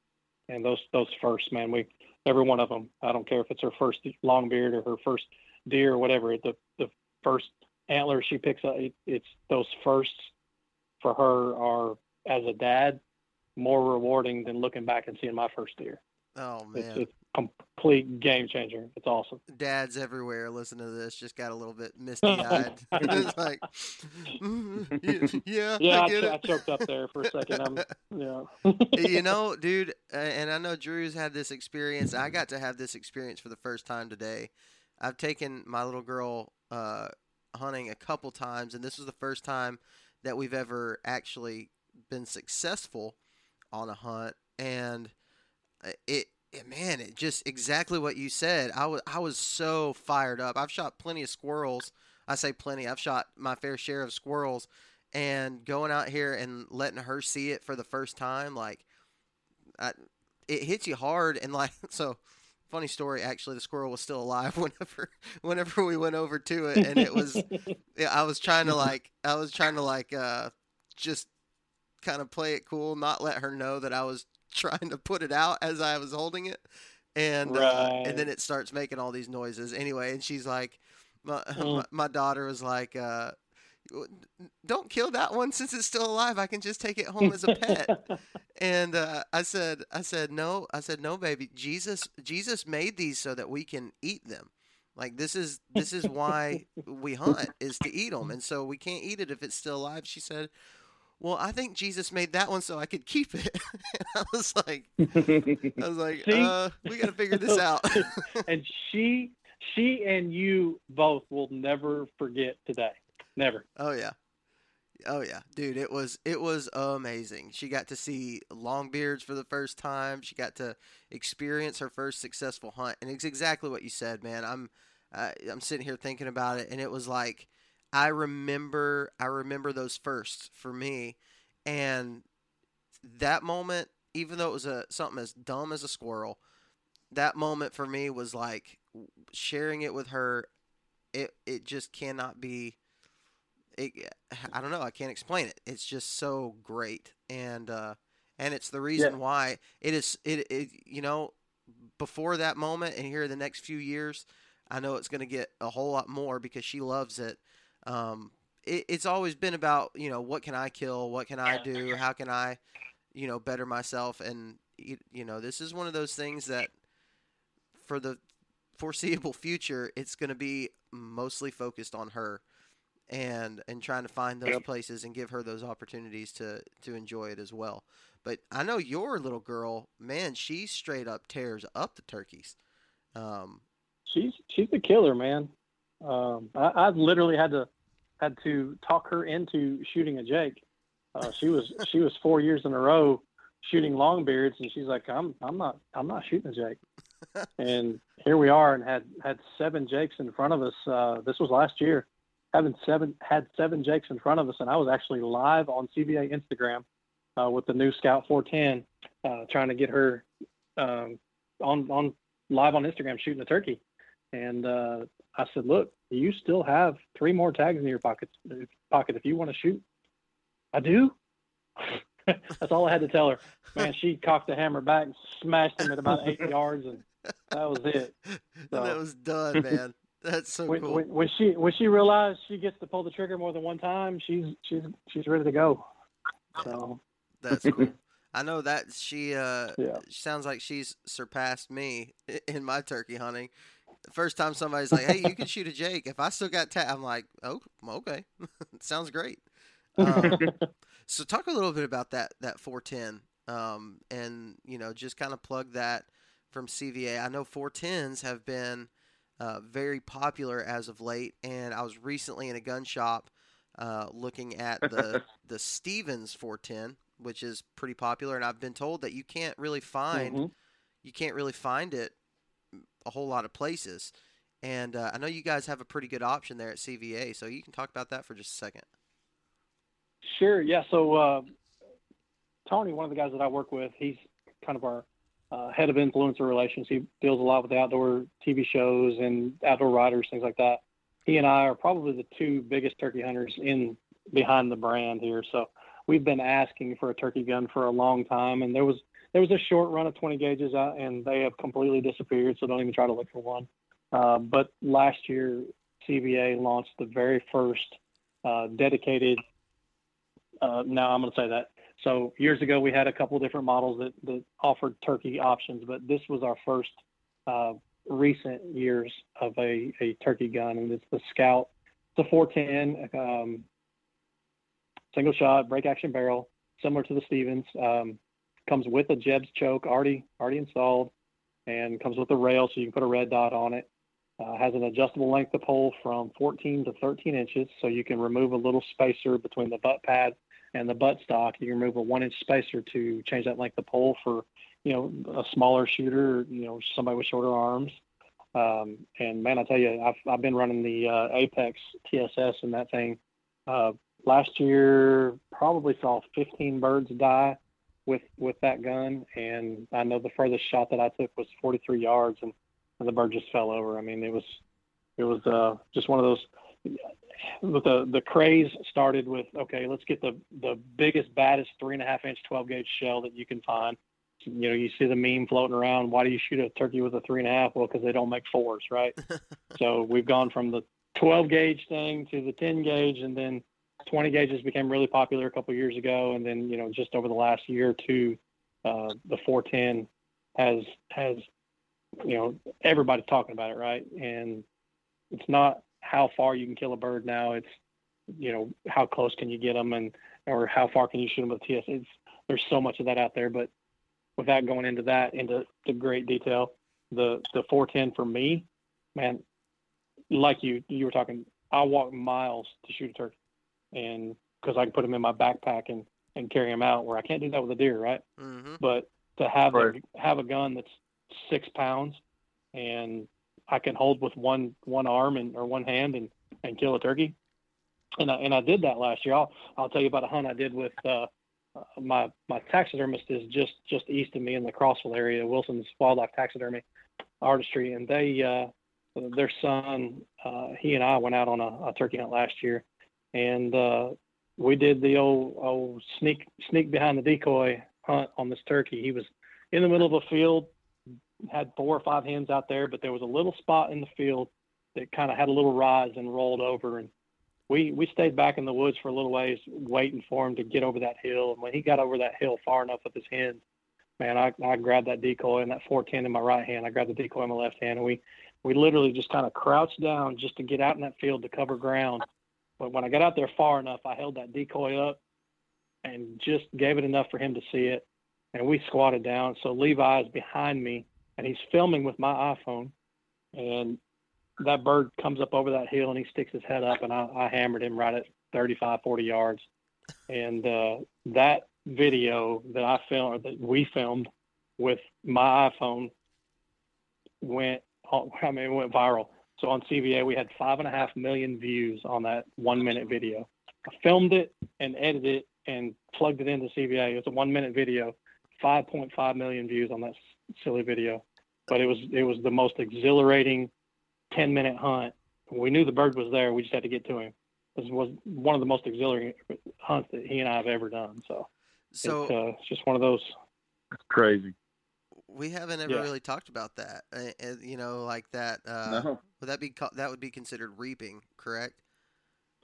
And those, those first, man, we, every one of them, I don't care if it's her first long beard or her first deer or whatever, the, the first antler she picks up, it, it's those firsts for her are as a dad more rewarding than looking back and seeing my first deer. Oh man, it's, it's complete game changer. It's awesome. Dads everywhere listen to this just got a little bit misty eyed. it's like, mm, yeah, yeah. I, I, I, choked up there for a second. I'm, yeah. you know, dude, and I know Drew's had this experience. I got to have this experience for the first time today. I've taken my little girl uh, hunting a couple times, and this was the first time that we've ever actually been successful on a hunt. And uh, it man, it just exactly what you said. I was I was so fired up. I've shot plenty of squirrels. I say plenty. I've shot my fair share of squirrels, and going out here and letting her see it for the first time, like, I, it hits you hard. And like, so funny story actually the squirrel was still alive whenever whenever we went over to it and it was yeah, i was trying to like i was trying to like uh just kind of play it cool not let her know that i was trying to put it out as i was holding it and right. uh, and then it starts making all these noises anyway and she's like my, Mm. my, daughter was like uh don't kill that one since it's still alive. I can just take it home as a pet. and uh, I said, I said no. I said no, baby. Jesus, Jesus made these so that we can eat them. Like this is this is why we hunt is to eat them, and so we can't eat it if it's still alive. She said, "Well, I think Jesus made that one so I could keep it." I was like, I was like, uh, we got to figure this out. and she she and you both will never forget today. Never. Oh yeah. Oh yeah, dude, it was it was amazing. She got to see longbeards for the first time. She got to experience her first successful hunt, and it's exactly what you said, man. I'm uh, I'm sitting here thinking about it, and it was like I remember I remember those firsts for me, and that moment, even though it was a something as dumb as a squirrel, that moment for me was like sharing it with her. It it just cannot be it, I don't know. I can't explain it. It's just so great, and uh, and it's the reason Yeah. why it is. It, it you know, before that moment and here in the next few years, I know it's going to get a whole lot more because she loves it. Um, it. It's always been about you know what can I kill, what can I do, how can I, you know, better myself, and you, know this is one of those things that for the foreseeable future, it's going to be mostly focused on her and and trying to find those Yep. places and give her those opportunities to to enjoy it as well. But I know your little girl, man, she straight up tears up the turkeys. Um, She's she's a killer, man. Um, I, I literally had to had to talk her into shooting a Jake. Uh, she was she was four years in a row shooting longbeards, and she's like, I'm I'm not I'm not shooting a Jake. and here we are, and had had seven Jakes in front of us. Uh, this was last year. Having seven had seven Jakes in front of us, and I was actually live on CVA Instagram uh, with the new Scout 410, uh, trying to get her um, on on live on Instagram shooting a turkey. And uh, I said, "Look, you still have three more tags in your pocket. Pocket if you want to shoot." I do. That's all I had to tell her. Man, she cocked the hammer back and smashed him at about eight yards, and that was it. So- that was done, man. That's so When, cool. when, when she when she realized she gets to pull the trigger more than one time, she's she's she's ready to go. So That's cool. I know that she uh Yeah. sounds like she's surpassed me in my turkey hunting. First time somebody's like, "Hey, you can shoot a Jake," if I still got ta- I'm like, "Oh, okay, sounds great." Um, so talk a little bit about that that 410, um, and you know, just kind of plug that from CVA. I know 410s have been uh, very popular as of late, and I was recently in a gun shop uh, looking at the the Stevens 410, which is pretty popular, and I've been told that you can't really find Mhm. you can't really find it a whole lot of places. And uh, I know you guys have a pretty good option there at CVA, so you can talk about that for just a second. Sure. Yeah. So uh, Tony, one of the guys that I work with, he's kind of our uh, head of influencer relations. He deals a lot with the outdoor TV shows and outdoor writers, things like that. He and I are probably the two biggest turkey hunters in behind the brand here. So we've been asking for a turkey gun for a long time, and there was there was a short run of 20 gauges out, and they have completely disappeared. So don't even try to look for one. Uh, but last year, CVA launched the very first uh, dedicated. Uh, now I'm going to say that. So years ago, we had a couple different models that, that offered turkey options, but this was our first uh, recent years of a, a turkey gun, and it's the Scout. It's a 410 um, single shot break action barrel, similar to the Stevens. Um, comes with a Jebs choke already already installed, and comes with a rail so you can put a red dot on it. Uh, has an adjustable length of pole from 14 to 13 inches, so you can remove a little spacer between the butt pad and the butt stock. You can remove a one inch spacer to change that length of pole for, you know, a smaller shooter, you know, somebody with shorter arms. Um, and man, I tell you, I've, I've been running the uh, Apex TSS and that thing. Uh, last year, probably saw 15 birds die with with that gun, and I know the furthest shot that I took was 43 yards, and, and the bird just fell over. I mean, it was it was uh, just one of those the the craze started with okay, let's get the the biggest, baddest three and a half inch 12 gauge shell that you can find. You know, you see the meme floating around. Why do you shoot a turkey with a three and a half? Well, because they don't make fours, right? so we've gone from the 12 gauge thing to the 10 gauge, and then 20 gauges became really popular a couple years ago, and then you know just over the last year or two, uh, the 410 has has you know everybody's talking about it, right? And it's not how far you can kill a bird now. It's you know how close can you get them, and or how far can you shoot them with TS. It's there's so much of that out there, but without going into that into the great detail, the the 410 for me, man, like you you were talking, I walk miles to shoot a turkey, and because I can put them in my backpack and and carry them out where I can't do that with a deer, right? hmm But to have Right. a have a gun that's six pounds and I can hold with one one arm and or one hand and and kill a turkey. And I and I did that last year. I'll I'll tell you about a hunt I did with uh, uh, my my taxidermist is just just east of me in the Crossville area, Wilson's Wildlife Taxidermy Artistry, and they uh, their son uh, he and I went out on a, a turkey hunt last year, and uh, we did the old old sneak sneak behind the decoy hunt on this turkey. He was in the middle of a field, had four or five hens out there, but there was a little spot in the field that kind of had a little rise and rolled over. And we we stayed back in the woods for a little ways, waiting for him to get over that hill. And when he got over that hill far enough with his hens, man, I, I grabbed that decoy and that 410 in my right hand. I grabbed the decoy in my left hand, and we we literally just kind of crouched down just to get out in that field to cover ground. But when I got out there far enough, I held that decoy up and just gave it enough for him to see it. And we squatted down. So Levi is behind me and he's filming with my iPhone. And that bird comes up over that hill and he sticks his head up and I, I hammered him right at 35, 40 yards. And uh, that video that I filmed, or that we filmed with my iPhone went, I mean, went viral. So on CVA, we had five and a half million views on that one minute video. I filmed it and edited it and plugged it into CVA. It was a one minute video, 5.5 million views on that s- silly video. But it was it was the most exhilarating 10 minute hunt. We knew the bird was there. We just had to get to him. This was one of the most exhilarating hunts that he and I have ever done. So, So it's, uh, it's just one of those. It's crazy. We haven't ever yeah. really talked about that. Uh, uh, you know, like that. Uh, no. Would that be co- that would be considered reaping, correct?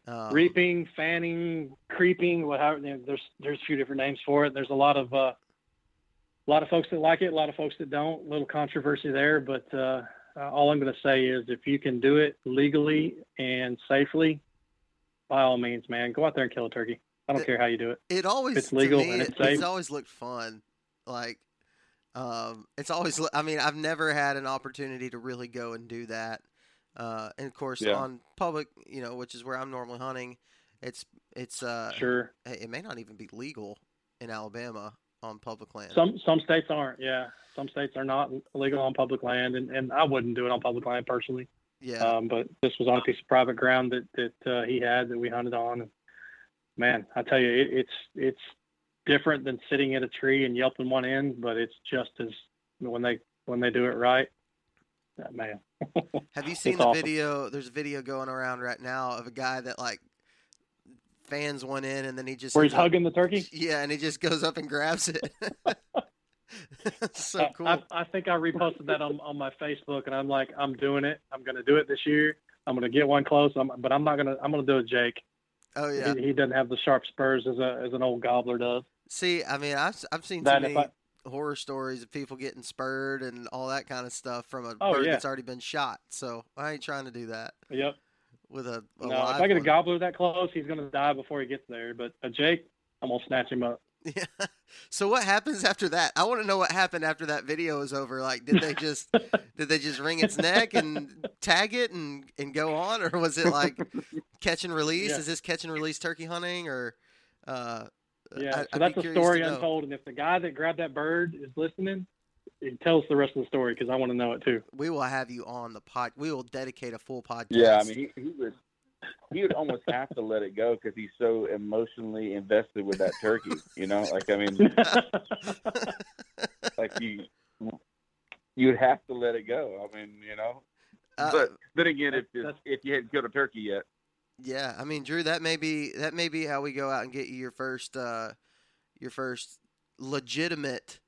Um, reaping, fanning, creeping, whatever. you know, There's there's a few different names for it. There's a lot of uh, a lot of folks that like it, a lot of folks that don't. A little controversy there, but uh, uh, all I'm going to say is if you can do it legally and safely, by all means, man, go out there and kill a turkey. I don't It- care how you do it. It always It's legal me, and it- it's safe. always looked fun. Like, um, it's always. I mean, I've never had an opportunity to really go and do that. Uh, and of course, Yeah. on public, you know, which is where I'm normally hunting, it's it's uh, Sure. it may not even be legal in Alabama on public land. Some some states aren't. Yeah, some states are not legal on public land, and, and I wouldn't do it on public land personally. yeah, Um, but this was on a piece of private ground that that uh, he had that we hunted on. And man, I tell you, it, it's it's different than sitting at a tree and yelping one end, but it's just as when they when they do it right. uh, man, Have you seen the awesome. video? There's a video going around right now of a guy that like fans one in and then he just where he's up- hugging the turkey. Yeah, and he just goes up and grabs it. so I- cool. I, I think I reposted that on, on my Facebook, and I'm like, I'm doing it. I'm going to do it this year. I'm going to get one close. I'm, but I'm not going to. I'm going to do it, Jake. oh yeah. He, he doesn't have the sharp spurs as a as an old gobbler does. See, I mean, I've I've seen too many I, horror stories of people getting spurred and all that kind of stuff from a Oh, bird yeah. that's already been shot. So I ain't trying to do that yep. with a, a No, if I get a one. gobbler that close, he's going to die before he gets there. But a Jake, I'm going to snatch him up. Yeah. So what happens after that? I want to know what happened after that video is over. Like, did they just did they just wring its neck and tag it and and go on, or was it like catch and release? Yeah. Is this catch and release turkey hunting, or uh, Yeah. I- so that's a story untold. And if the guy that grabbed that bird is listening, he tell us the rest of the story because I want to know it too. We will have you on the pod. We will dedicate a full podcast. Yeah, I mean, he, he would he would almost have to let it go because he's so emotionally invested with that turkey. You know, like I mean, like you you would have to let it go. I mean, you know. Uh, but then again, if if you hadn't killed a turkey yet, Yeah, I mean, Drew, that may be that may be how we go out and get you your first uh your first legitimate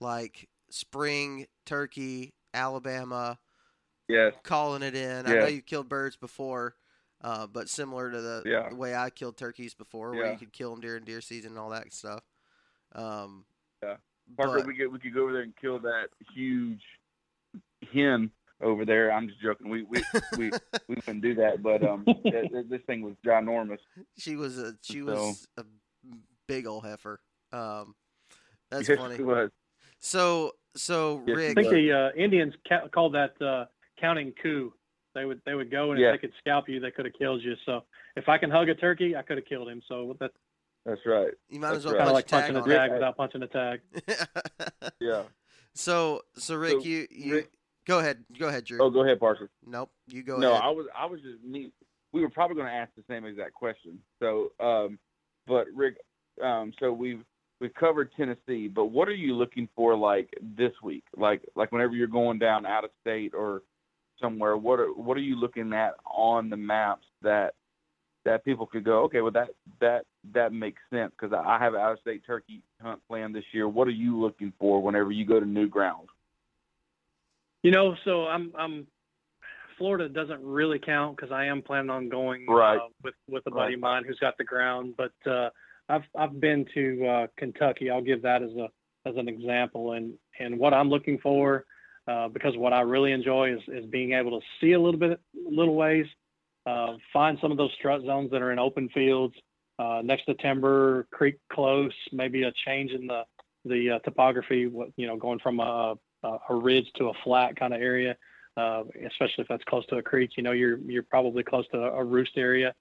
like spring turkey Alabama Yeah, calling it in. I know you've killed birds before, uh, but similar to the, Yeah. the way I killed turkeys before, where Yeah. you could kill them during deer season and all that stuff. Um, Yeah. Parker, but- we could we could go over there and kill that huge hen over there. I'm just joking. We we we, we couldn't do that, but um, th- th- this thing was ginormous. she was a she So- was a big old heifer. Um, that's yes, funny. It was. So so Yes, I Rick, think the uh, Indians ca- called that uh, counting coup. They would they would go and Yeah. if they could scalp you, they could have killed you. So if I can hug a turkey, I could have killed him. So that's That's right. you might as well right. kind of punch like a tag punching a on Rick, tag I- without punching a tag. it. Yeah. so so Rick, So, you you Rick- go ahead go ahead Drew. Oh, go ahead, Parker. Nope, you go no, ahead. I was I was just me. We were probably going to ask the same exact question. So, um, but Rick, um, so we've we've covered Tennessee, but what are you looking for like this week? Like like whenever you're going down out of state or somewhere, what are what are you looking at on the maps that that people could go? Okay, well that that that makes sense because I have an out of state turkey hunt planned this year. What are you looking for whenever you go to new ground? You know, so I'm I'm Florida doesn't really count because I am planning on going Right. uh, with with a buddy Right. of mine who's got the ground. But uh, I've I've been to uh, Kentucky. I'll give that as a as an example. And and what I'm looking for, uh, because what I really enjoy is is being able to see a little bit, little ways, uh, find some of those strut zones that are in open fields, uh, next to timber, creek close, maybe a change in the the uh, topography. What you know, going from a a a ridge to a flat kind of area, uh, especially if that's close to a creek. You know, you're you're probably close to a roost area.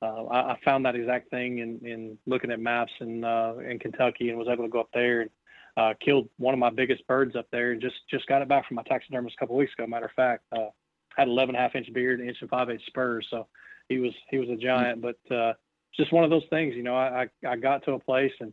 Uh, I, I found that exact thing in, in looking at maps in uh, in Kentucky and was able to go up there and uh, killed one of my biggest birds up there and just just got it back from my taxidermist a couple weeks ago. Matter of fact, uh, had 11 and a half inch beard, inch and five eight spurs, so he was he was a giant. But uh, just one of those things, you know. I I got to a place and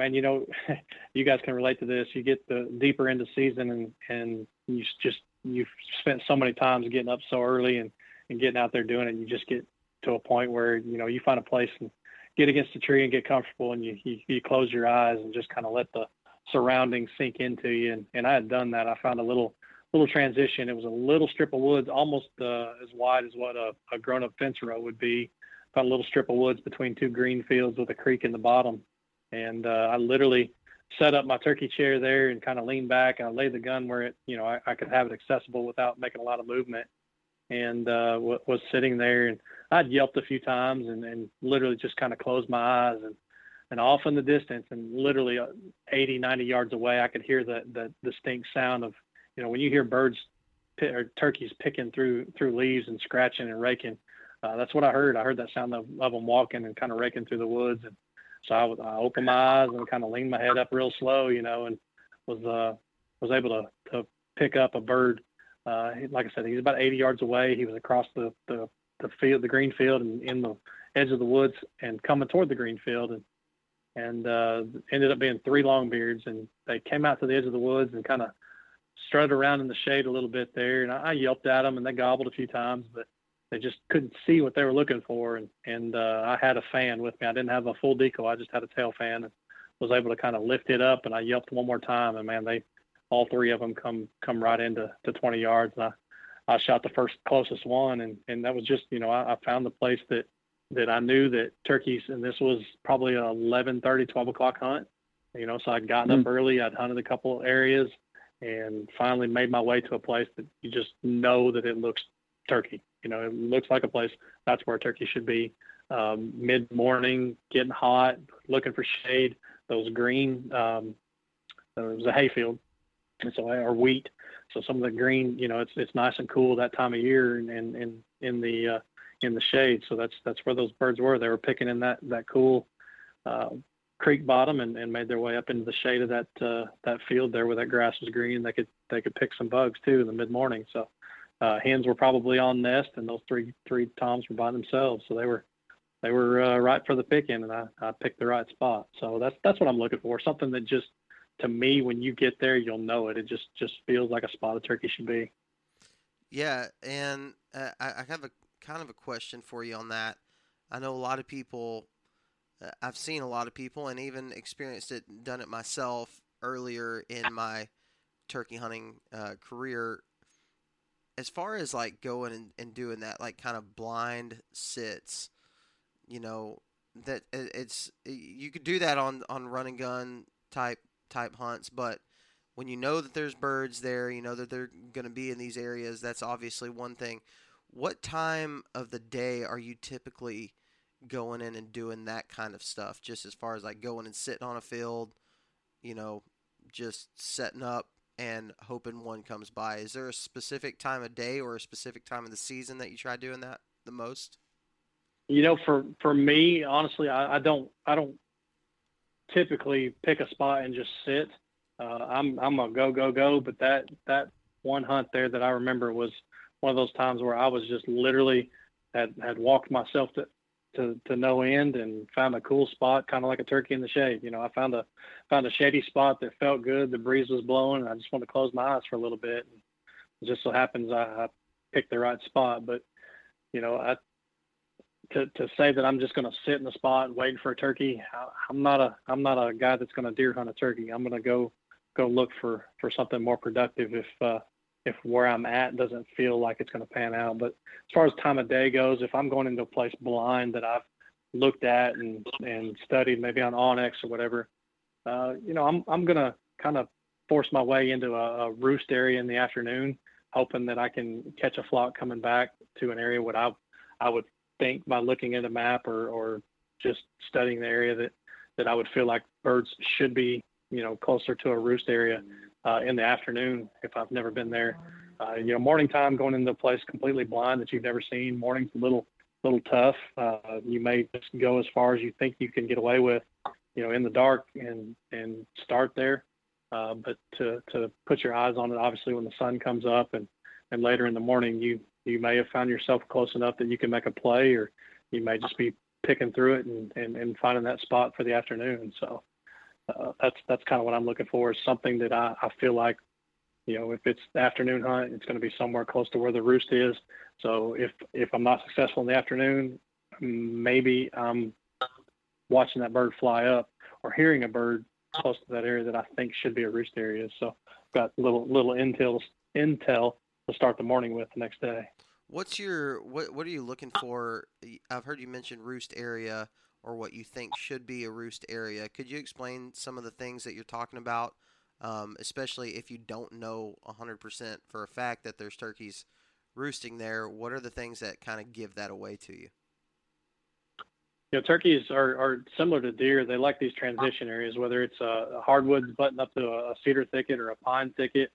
man, you know, you guys can relate to this. You get the deeper into season and and you just you've spent so many times getting up so early and and getting out there doing it. You just get to a point where you know you find a place and get against a tree and get comfortable and you you, you close your eyes and just kind of let the surroundings sink into you. And and I had done that. I found a little little transition. It was a little strip of woods, almost uh, as wide as what a, a grown up fence row would be. Found a little strip of woods between two green fields with a creek in the bottom and uh, I literally set up my turkey chair there and kind of leaned back and I laid the gun where it, you know, I, I could have it accessible without making a lot of movement, and uh, w- was sitting there and I'd yelped a few times and, and literally just kind of closed my eyes and and off in the distance and literally uh, 80, 90 yards away, I could hear the the distinct sound of, you know, when you hear birds or turkeys picking through through leaves and scratching and raking. Uh, that's what I heard. I heard that sound of, of them walking and kind of raking through the woods and So I, I opened my eyes and kind of leaned my head up real slow, you know, and was uh, was able to to pick up a bird. Uh, like I said, he's about 80 yards away. He was across the the, the field, the green field, and in the edge of the woods, and coming toward the green field, and and uh, ended up being three longbeards, and they came out to the edge of the woods and kind of strutted around in the shade a little bit there, and I, I yelped at them, and they gobbled a few times, but they just couldn't see what they were looking for, and and uh, I had a fan with me. I didn't have a full decoy, I just had a tail fan, and was able to kind of lift it up, and I yelped one more time, and man, they all three of them come come right into to 20 yards, and I I shot the first closest one, and and that was just you know I, I found the place that that I knew that turkeys, and this was probably a 11, 30, 12 o'clock hunt. You know, so I'd gotten mm-hmm. up early. I'd hunted a couple of areas, and finally made my way to a place that you just know that it looks turkey. You know, it looks like a place that's where a turkey should be. Um, Mid morning, getting hot, looking for shade. Those green, um, uh, it was a hayfield, and so or wheat. So some of the green, you know, it's it's nice and cool that time of year, and in in, in the uh, in the shade. So that's that's where those birds were. They were picking in that that cool uh, creek bottom and, and made their way up into the shade of that uh, that field there where that grass was green. They could they could pick some bugs too in the mid morning. So uh, hens were probably on nest, and those three three toms were by themselves. So they were they were uh, right for the picking, and I, I picked the right spot. So that's that's what I'm looking for. Something that just to me, when you get there, you'll know it. It just just feels like a spot of turkey should be. Yeah, and uh, I, I have a kind of a question for you on that. I know a lot of people. Uh, I've seen a lot of people, and even experienced it, done it myself earlier in my turkey hunting uh, career. As far as like going and, and doing that, like kind of blind sits, you know, that it's you could do that on on run and gun type type hunts, but when you know that there's birds there, you know that they're going to be in these areas. That's obviously one thing what time of the day are you typically going in and doing that kind of stuff? Just as far as like going and sitting on a field, you know, just setting up and hoping one comes by. Is there a specific time of day or a specific time of the season that you try doing that the most? You know, for for me, honestly, I, I don't I don't typically pick a spot and just sit. Uh, I'm I'm a go go go, but that that one hunt there that I remember was one of those times where I was just literally had had walked myself to to, to no end and found a cool spot, kind of like a turkey in the shade. You know, I found a found a shady spot that felt good. The breeze was blowing, and I just wanted to close my eyes for a little bit. And just so happens I, I picked the right spot. But you know, I to to say that I'm just going to sit in the spot waiting for a turkey, I, I'm not a I'm not a guy that's going to deer hunt a turkey. I'm going to go go look for for something more productive if uh, if where I'm at doesn't feel like it's going to pan out. But as far as time of day goes, if I'm going into a place blind that I've looked at and and studied maybe on onX or whatever, uh, you know, I'm I'm going to kind of force my way into a, a, roost area in the afternoon, hoping that I can catch a flock coming back to an area what I I would think by looking at a map or or just studying the area that that I would feel like birds should be, you know, closer to a roost area uh, in the afternoon if I've never been there. Uh, you know, morning time going into a place completely blind that you've never seen. Morning's a little little tough. Uh, you may just go as far as you think you can get away with, you know, in the dark and and start there. Uh, but to to put your eyes on it, obviously, when the sun comes up and and later in the morning, you you may have found yourself close enough that you can make a play, or you may just be picking through it and, and, and finding that spot for the afternoon. So uh, that's that's kind of what I'm looking for is something that I, I feel like, you know, if it's afternoon hunt, it's going to be somewhere close to where the roost is. So if if I'm not successful in the afternoon, maybe I'm watching that bird fly up or hearing a bird close to that area that I think should be a roost area. So I've got little little intel intel to start the morning with the next day. What's your what what are you looking for? I've heard you mention roost area or what you think should be a roost area. Could you explain some of the things that you're talking about, um, especially if you don't know 100% for a fact that there's turkeys roosting there? What are the things that kind of give that away to you? You know, turkeys are, are similar to deer. They like these transition areas, whether it's a hardwood button up to a cedar thicket or a pine thicket,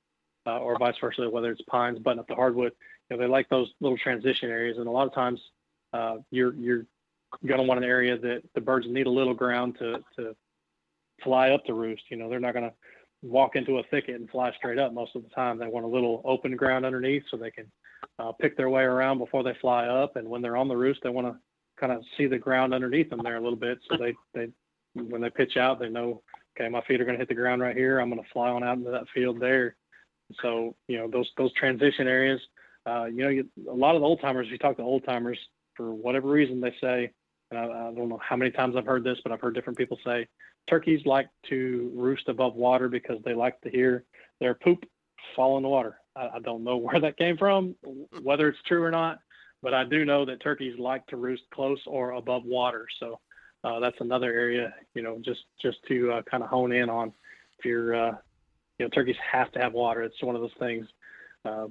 uh, or vice versa, whether it's pines button up to hardwood. You know, they like those little transition areas, and a lot of times uh, you're you're going to want an area that the birds need a little ground to to fly up to roost. You know, they're not going to walk into a thicket and fly straight up most of the time. They want a little open ground underneath so they can uh, pick their way around before they fly up. And when they're on the roost, they want to kind of see the ground underneath them there a little bit. So they, they, when they pitch out, they know, okay, my feet are going to hit the ground right here. I'm going to fly on out into that field there. So, you know, those, those transition areas, uh, you know, you, a lot of the old timers, you talk to old timers for whatever reason, they say, and I, I don't know how many times I've heard this, but I've heard different people say turkeys like to roost above water because they like to hear their poop fall in the water. I, I don't know where that came from, whether it's true or not, but I do know that turkeys like to roost close or above water. So uh, that's another area, you know, just just to uh, kind of hone in on. If you're, uh, you know, turkeys have to have water. It's one of those things. Uh,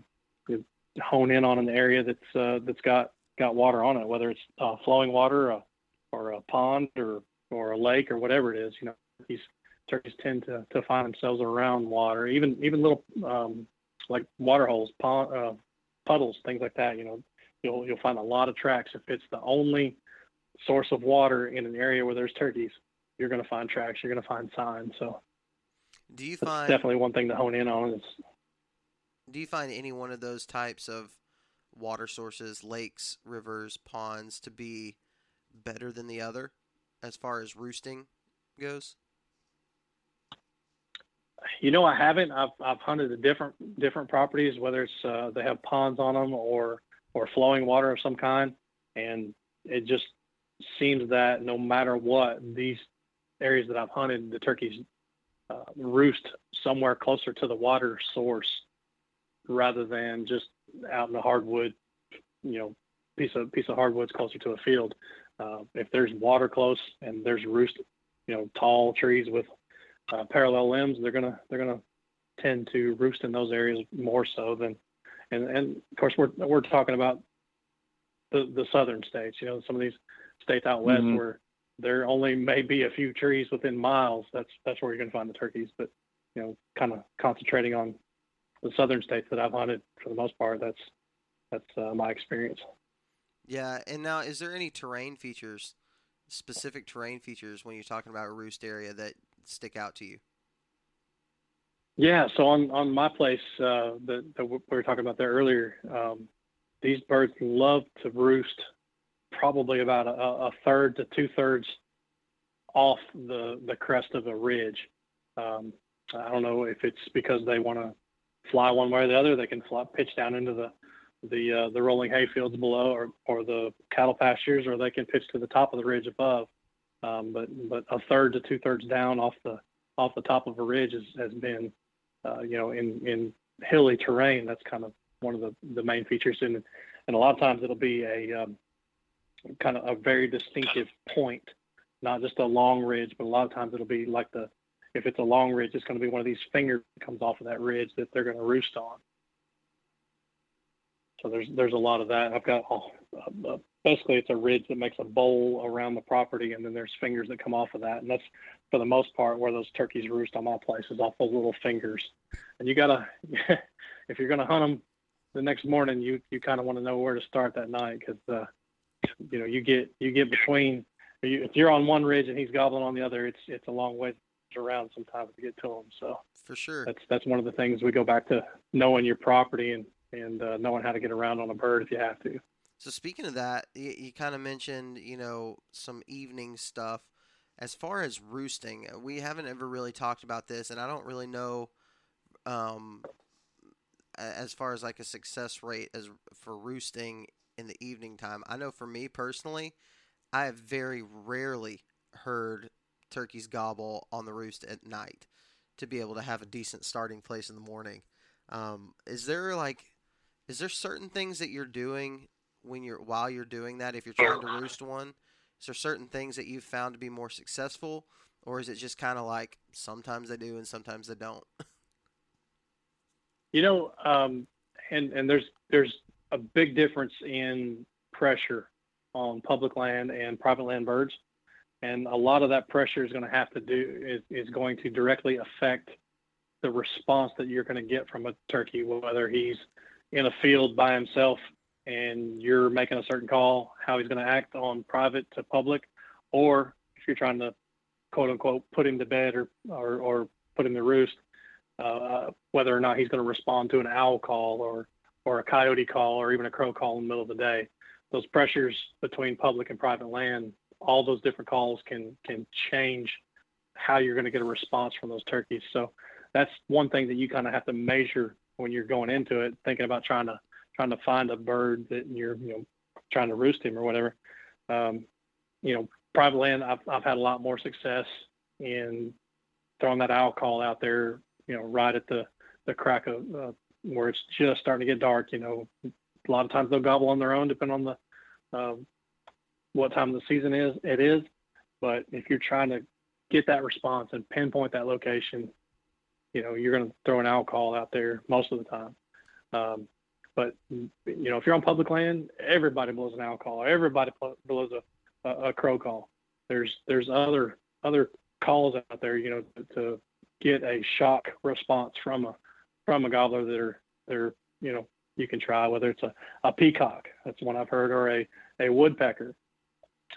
hone in on an area that's uh, that's got got water on it, whether it's uh, flowing water or, or a pond or or a lake or whatever it is. You know, these turkeys tend to, to find themselves around water, even even little um, like water holes, pond, uh, puddles, things like that. You know, you'll you'll find a lot of tracks if it's the only source of water in an area where there's turkeys. You're going to find tracks. You're going to find signs. So, do you find definitely one thing to hone in on is. Do you find any one of those types of water sources, lakes, rivers, ponds, to be better than the other? as far as roosting goes? You know, I haven't. I've I've hunted the different different properties, whether it's uh, they have ponds on them or or flowing water of some kind, and it just seems that no matter what, these areas that I've hunted, the turkeys uh, roost somewhere closer to the water source rather than just out in the hardwood, you know, piece of piece of hardwoods closer to a field. Uh, if there's water close and there's roost, you know, tall trees with uh, parallel limbs, they're gonna they're gonna tend to roost in those areas more so than, and and of course we're we're talking about the the southern states. You know, some of these states out west mm-hmm. where there only may be a few trees within miles. That's that's where you're gonna find the turkeys. But you know, kind of concentrating on the southern states that I've hunted for the most part. That's that's uh, my experience. Yeah, and now is there any terrain features, specific terrain features when you're talking about a roost area that stick out to you? Yeah, so on on my place uh, that, that we were talking about there earlier, um, these birds love to roost probably about a, a third to two thirds off the the crest of a ridge. Um, I don't know if it's because they want to fly one way or the other. They can fly, pitch down into the the uh, the rolling hay fields below or, or the cattle pastures, or they can pitch to the top of the ridge above. Um, but but a third to two thirds down off the off the top of a ridge has, has been, uh, you know, in in hilly terrain. That's kind of one of the, the main features, and and a lot of times it'll be a um, kind of a very distinctive point, not just a long ridge, but a lot of times it'll be like the if it's a long ridge, it's going to be one of these fingers that comes off of that ridge that they're going to roost on. So there's there's a lot of that. I've got oh, uh, basically it's a ridge that makes a bowl around the property, and then there's fingers that come off of that, and that's for the most part where those turkeys roost on my place is off those little fingers. And you gotta, if you're gonna hunt them the next morning, you you kind of want to know where to start that night because uh, you know you get you get between if you're on one ridge and he's gobbling on the other, it's it's a long way around sometimes to get to them. So for sure, that's that's one of the things we go back to knowing your property and and uh, knowing how to get around on a bird if you have to. So speaking of that, you, you kind of mentioned you know some evening stuff. As far as roosting, we haven't ever really talked about this, and I don't really know um, as far as like a success rate as for roosting in the evening time. I know for me personally, I have very rarely heard turkeys gobble on the roost at night to be able to have a decent starting place in the morning. Um, is there like is there certain things that you're doing when you're while you're doing that if you're trying to roost one is there certain things that you've found to be more successful or is it just kind of like sometimes they do and sometimes they don't you know um, and and there's there's a big difference in pressure on public land and private land birds and a lot of that pressure is going to have to do is, is going to directly affect the response that you're going to get from a turkey whether he's in a field by himself and you're making a certain call, how he's going to act on private to public, or if you're trying to quote unquote put him to bed or or, or put him to roost, uh, whether or not he's going to respond to an owl call or or a coyote call or even a crow call in the middle of the day. Those pressures between public and private land, all those different calls can can change how you're going to get a response from those turkeys. So that's one thing that you kind of have to measure when you're going into it, thinking about trying to trying to find a bird that you're you know trying to roost him or whatever. Um, you know, private land, I've I've had a lot more success in throwing that owl call out there. You know, right at the the crack of uh, where it's just starting to get dark. You know, a lot of times they'll gobble on their own, depending on the um, what time of the season is it is. But if you're trying to get that response and pinpoint that location, you know, you're going to throw an call out there most of the time. Um, but you know, if you're on public land, everybody blows an call. Everybody blows a, a, a crow call. There's there's other other calls out there, you know, to, to get a shock response from a from a gobbler that are they're you know you can try whether it's a, a peacock that's one I've heard or a a woodpecker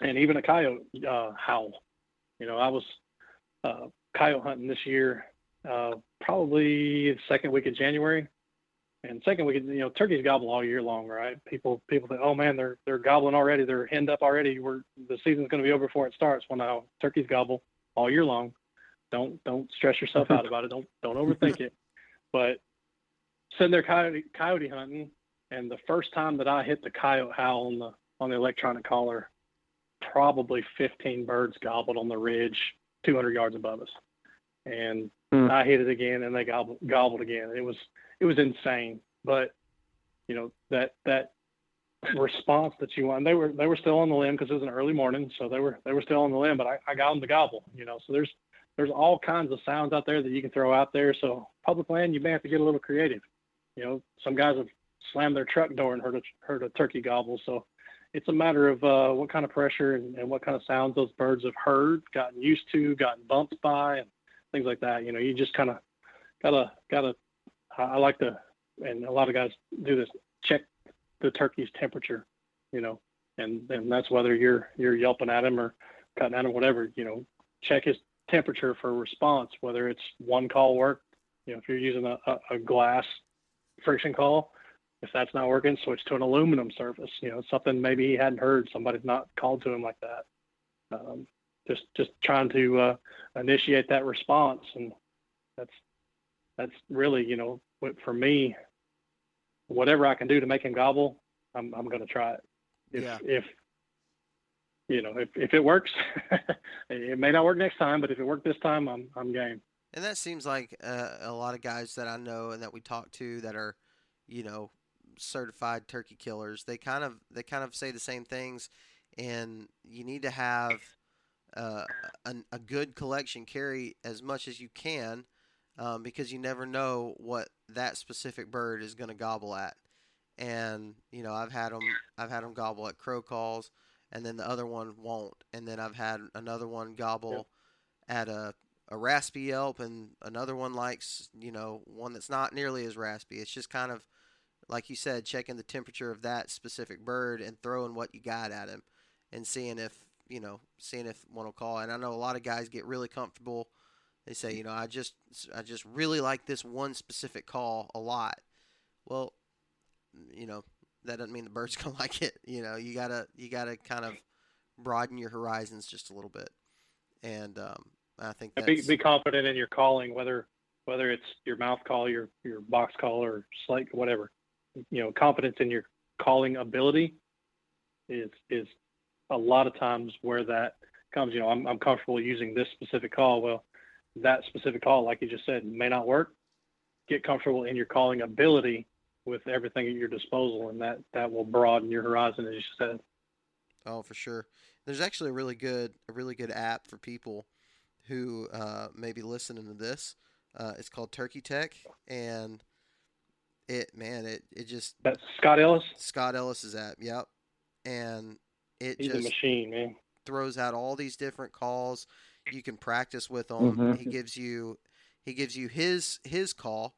and even a coyote uh, howl. You know, I was uh, coyote hunting this year, uh, probably the second week of January, and second week, you know, turkeys gobble all year long, right? People people think, oh man, they're they're gobbling already, they're henned up already. We're the season's going to be over before it starts. Well, now turkeys gobble all year long. Don't don't stress yourself out about it. Don't don't overthink it. But sitting there coyote coyote hunting, and the first time that I hit the coyote howl on the on the electronic caller, probably 15 birds gobbled on the ridge 200 yards above us, and hmm. I hit it again, and they gobbled gobbled again. It was it was insane, but you know that that response that you want. They were they were still on the limb because it was an early morning, so they were they were still on the limb. But I, I got them to gobble. You know, so there's there's all kinds of sounds out there that you can throw out there. So public land, you may have to get a little creative. You know, some guys have slammed their truck door and heard a heard a turkey gobble. So it's a matter of uh, what kind of pressure and, and what kind of sounds those birds have heard, gotten used to, gotten bumped by, and things like that. You know, you just kind of gotta gotta. I like to, and a lot of guys do this. Check the turkey's temperature, you know, and and that's whether you're you're yelping at him or cutting at him, whatever. You know, check his temperature for response. Whether it's one call work, you know, if you're using a, a, a glass friction call, if that's not working, switch to an aluminum surface. You know, something maybe he hadn't heard. Somebody's not called to him like that. Um, just just trying to uh, initiate that response, and that's that's really you know for me, whatever I can do to make him gobble, I'm I'm going to try it. If yeah. if you know if, if it works, it may not work next time, but if it worked this time, I'm I'm game. And that seems like uh, a lot of guys that I know and that we talk to that are, you know, certified turkey killers. They kind of they kind of say the same things, and you need to have uh, a, a, good collection carry as much as you can, um, because you never know what that specific bird is going to gobble at. And you know, I've had them I've had them gobble at crow calls, and then the other one won't, and then I've had another one gobble at a a raspy yelp and another one likes you know one that's not nearly as raspy it's just kind of like you said, checking the temperature of that specific bird and throwing what you got at him and seeing if, you know, seeing if one will call. And I know a lot of guys get really comfortable. They say, you know, I just I just really like this one specific call a lot. Well, you know, that doesn't mean the bird's gonna like it. You know, you gotta you gotta kind of broaden your horizons just a little bit. And um, I think be, be confident in your calling, whether whether it's your mouth call, your your box call, or slate, whatever you know confidence in your calling ability is is a lot of times where that comes. You know, I'm I'm comfortable using this specific call. Well, that specific call, like you just said, may not work. Get comfortable in your calling ability with everything at your disposal, and that that will broaden your horizon, as you said. Oh, for sure. There's actually a really good a really good app for people who uh, may be listening to this. Uh, it's called Turkey Tech, and it man, it it just that's Scott Ellis. Scott Ellis's app, yep, and it He's just a machine, man. Throws out all these different calls. You can practice with them. Mm-hmm. He gives you he gives you his his call,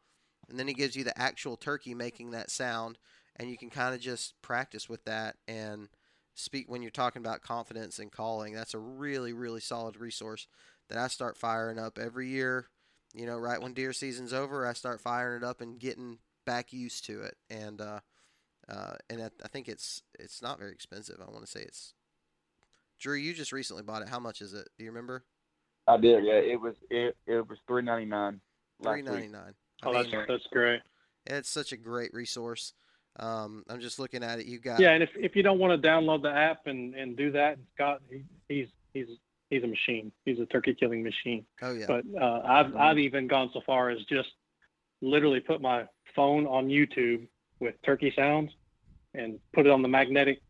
and then he gives you the actual turkey making that sound, and you can kind of just practice with that and speak when you're talking about confidence and calling. That's a really really solid resource that I start firing up every year. You know, right when deer season's over, I start firing it up and getting back used to it. And uh, uh, and I, I think it's it's not very expensive. I want to say it's. Drew, you just recently bought it. How much is it? Do you remember? I did. Yeah, it was it it was three ninety nine. Three ninety nine. Oh, that's that's great. It's such a great resource. Um, I'm just looking at it. You got Yeah, and if, if you don't want to download the app and, and do that, Scott, he, he's he's he's a machine. He's a turkey killing machine. oh yeah, But uh, I've I've even gone so far as just literally put my phone on YouTube with turkey sounds and put it on the magnetic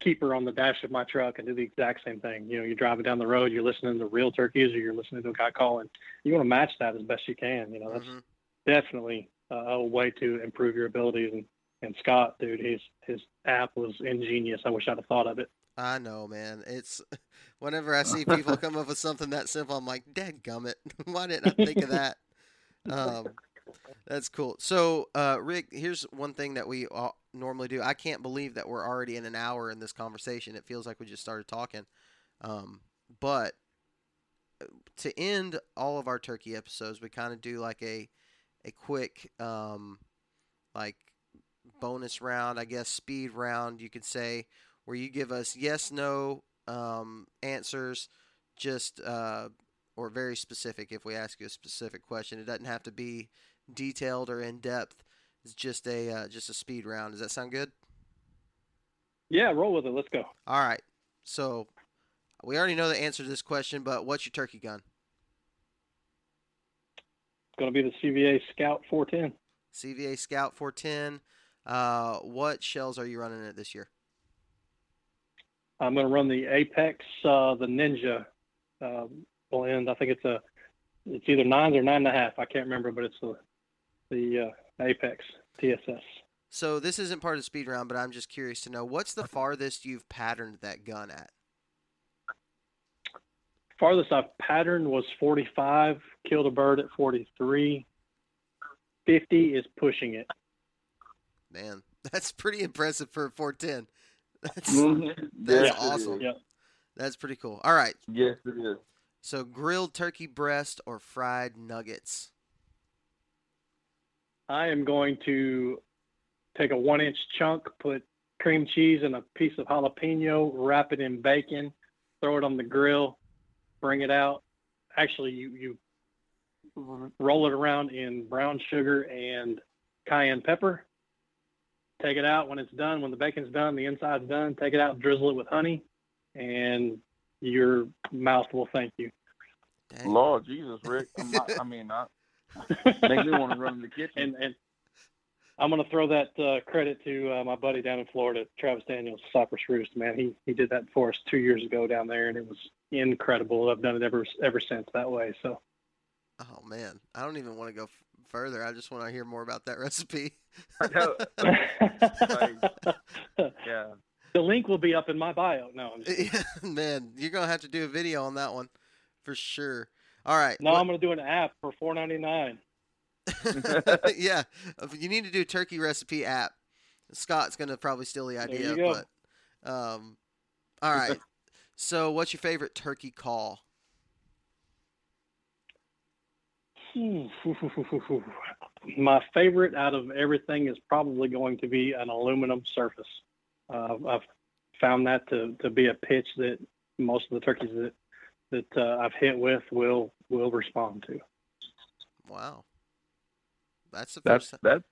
keeper on the dash of my truck and do the exact same thing. You know, you're driving down the road, you're listening to real turkeys, or you're listening to a guy calling. You want to match that as best you can. You know, that's Mhm. definitely a, a way to improve your abilities. And and Scott, dude, his his app was ingenious. I wish I'd have thought of it. I know, man. It's whenever I see people come up with something that simple, I'm like, "Dad gummit, why didn't I think of that?" Um, that's cool. So, uh, Rick, here's one thing that we all normally do. I can't believe that we're already in an hour in this conversation. It feels like we just started talking. Um, but uh, to end all of our turkey episodes, we kind of do like a a quick um, like bonus round, I guess, speed round, you could say, where you give us yes, no um, answers, just uh, or very specific. If we ask you a specific question, it doesn't have to be detailed or in depth. It's just a uh, just a speed round. Does that sound good? Yeah, roll with it. Let's go. All right. So we already know the answer to this question, but what's your turkey gun? It's going to be the CVA Scout 410. CVA Scout 410. Uh, what shells are you running it this year? I'm going to run the Apex, uh, the Ninja uh, blend. I think it's a, it's either nines or nine and a half. I can't remember, but it's the the uh, Apex TSS. So this isn't part of the speed round, but I'm just curious to know what's the farthest you've patterned that gun at? Farthest I've patterned was 45. Killed a bird at 43. 50 is pushing it. Man, that's pretty impressive for a 410. That's Mhm. That's Yes, awesome. is. Yeah. that's pretty cool. All right. Yes, it is. So grilled turkey breast or fried nuggets? I am going to take a one inch chunk, put cream cheese and a piece of jalapeno, wrap it in bacon, throw it on the grill, bring it out. Actually, you, you roll it around in brown sugar and cayenne pepper. Take it out when it's done. When the bacon's done, the inside's done. Take it out, drizzle it with honey, and your mouth will thank you. Dang. Lord Jesus, Rick. I'm not, I mean, I, make me want to run in the kitchen. and and I'm gonna throw that uh, credit to uh, my buddy down in Florida, Travis Daniels, Cypress Roost. Man, he he did that for us two years ago down there, and it was incredible. I've done it ever ever since that way. So Oh man, I don't even want to go f- further. I just want to hear more about that recipe. I know. yeah. the link will be up in my bio. No, I'm just, man, you're gonna have to do a video on that one for sure. All right. Now what- I'm gonna do an app for 4.99. yeah, you need to do turkey recipe app. Scott's gonna probably steal the There idea, you go. but um, all right. so, what's your favorite turkey call? My favorite out of everything is probably going to be an aluminum surface. Uh, I've found that to, to be a pitch that most of the turkeys that that uh, I've hit with will will respond to. Wow, that's the That's first. that's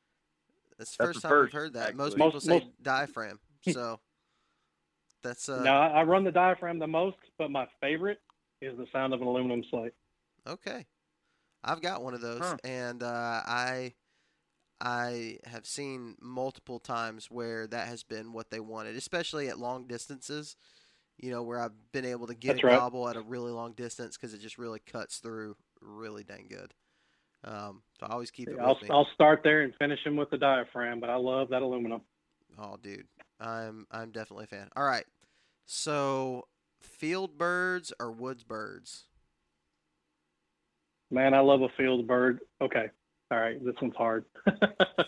that's the that's first the time I've heard that. Most actually. people Most- say most- diaphragm. So that's uh now I I run the diaphragm the most, but my favorite is the sound of an aluminum slate. Okay, I've got one of those, Huh. and uh, I I have seen multiple times where that has been what they wanted, especially at long distances. You know, where I've been able to get That's a right. gobble at a really long distance because it just really cuts through really dang good. Um, so I always keep it I'll me. I'll start there and finish him with the diaphragm, but I love that aluminum. Oh, dude, I'm I'm definitely a fan. All right, so field birds or woods birds? Man, I love a field bird. Okay, all right, this one's hard.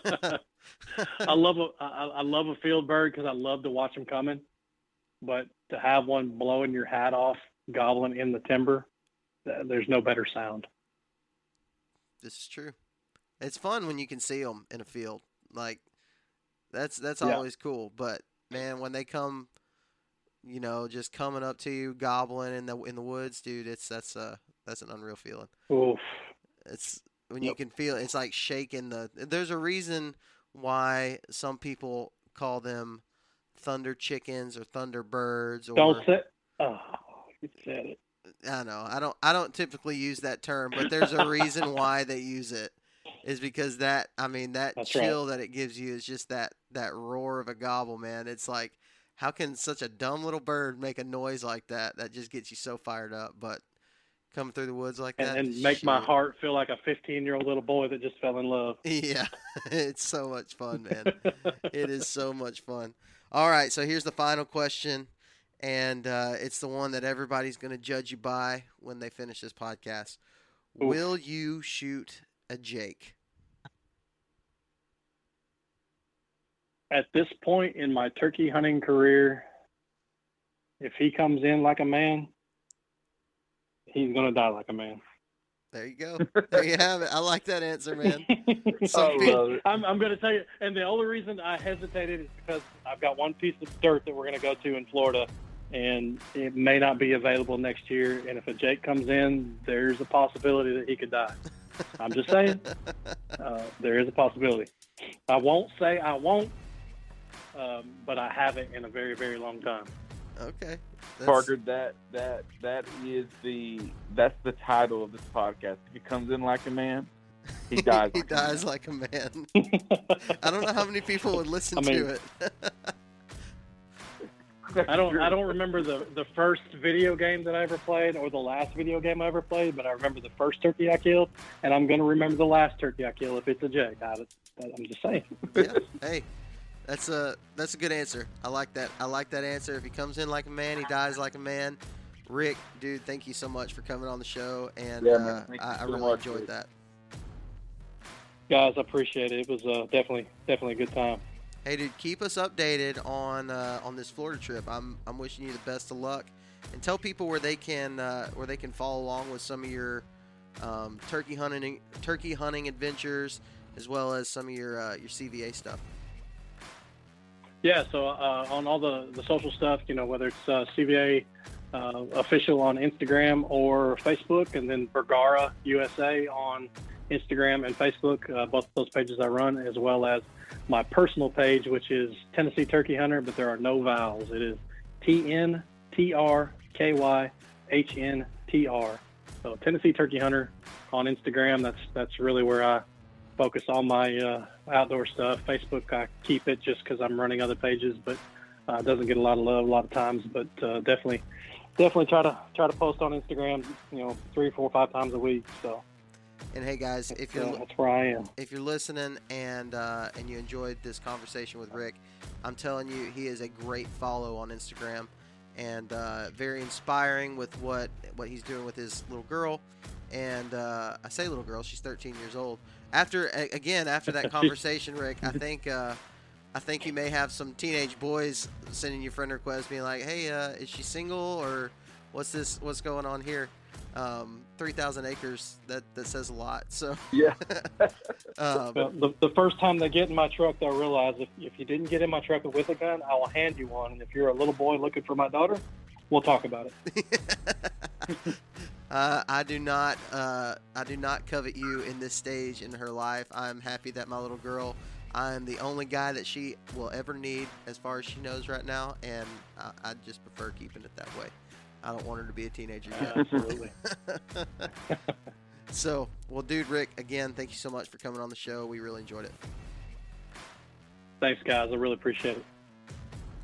I love a I, I love a field bird because I love to watch them coming, but to have one blowing your hat off, gobbling in the timber, there's no better sound. This is true. It's fun when you can see them in a field. Like that's that's yeah. always cool. But man, when they come, you know, just coming up to you, gobbling in the in the woods, dude, it's that's a that's an unreal feeling. Oof. It's when yep. you can feel it's like shaking the. There's a reason why some people call them thunder chickens or thunder birds. Or, Don't say. Oh, you said it. I know. I don't. I don't typically use that term, but there's a reason why they use it. Is because that. I mean, that That's chill right. that it gives you is just that that roar of a gobble, man. It's like, how can such a dumb little bird make a noise like that? That just gets you so fired up. But coming through the woods like that. And make shit. my heart feel like a 15 year old little boy that just fell in love. Yeah, it's so much fun, man. it is so much fun. All right, so here's the final question, and uh, it's the one that everybody's going to judge you by when they finish this podcast. Oof. Will you shoot a Jake? At this point in my turkey hunting career, if he comes in like a man, he's gonna die like a man. There you go. There you have it. I like that answer, man. so, I'm, I'm going to tell you, and the only reason I hesitated is because I've got one piece of dirt that we're going to go to in Florida, and it may not be available next year. And if a Jake comes in, there's a possibility that he could die. I'm just saying, uh, there is a possibility. I won't say I won't, um, but I haven't in a very, very long time. Okay. That's... Parker, that that that is the that's the title of this podcast. If he comes in like a man, he dies. he like dies a like a man. I don't know how many people would listen I mean, to it. I don't I don't remember the, the first video game that I ever played or the last video game I ever played, but I remember the first turkey I killed, and I'm going to remember the last turkey I kill if it's a jay. I, I'm just saying. yeah. Hey, that's a that's a good answer. I like that. I like that answer. If he comes in like a man, he dies like a man. Rick, dude, thank you so much for coming on the show, and yeah, uh, I, I so really much, enjoyed dude. that. Guys, I appreciate it. It was uh, definitely definitely a good time. Hey, dude, keep us updated on uh, on this Florida trip. I'm I'm wishing you the best of luck, and tell people where they can uh, where they can follow along with some of your um, turkey hunting turkey hunting adventures, as well as some of your uh, your CVA stuff. Yeah, so uh, on all the, the social stuff, you know, whether it's uh, CVA uh, official on Instagram or Facebook, and then Bergara USA on Instagram and Facebook, uh, both those pages I run, as well as my personal page, which is Tennessee Turkey Hunter, but there are no vowels. It is T N T R K Y H N T R. So Tennessee Turkey Hunter on Instagram. That's that's really where I focus all my uh, outdoor stuff. Facebook, I keep it just because I'm running other pages, but uh, doesn't get a lot of love a lot of times. But uh, definitely, definitely try to try to post on Instagram. You know, three, four, five times a week. So. And hey, guys, if you're that's where I am. If you're listening and uh, and you enjoyed this conversation with Rick, I'm telling you, he is a great follow on Instagram and uh, very inspiring with what what he's doing with his little girl. And uh, I say little girl, she's 13 years old after again after that conversation, Rick, I think uh, I think you may have some teenage boys sending you friend requests, being like, "Hey, uh, is she single or what's this? What's going on here?" Um, Three thousand acres that that says a lot. So yeah. um, well, the, the first time they get in my truck, they'll realize if if you didn't get in my truck with a gun, I will hand you one. And if you're a little boy looking for my daughter, we'll talk about it. Uh, I do not. Uh, I do not covet you in this stage in her life. I'm happy that my little girl. I am the only guy that she will ever need, as far as she knows right now, and I, I just prefer keeping it that way. I don't want her to be a teenager yet. Absolutely. so, well, dude, Rick, again, thank you so much for coming on the show. We really enjoyed it. Thanks, guys. I really appreciate it.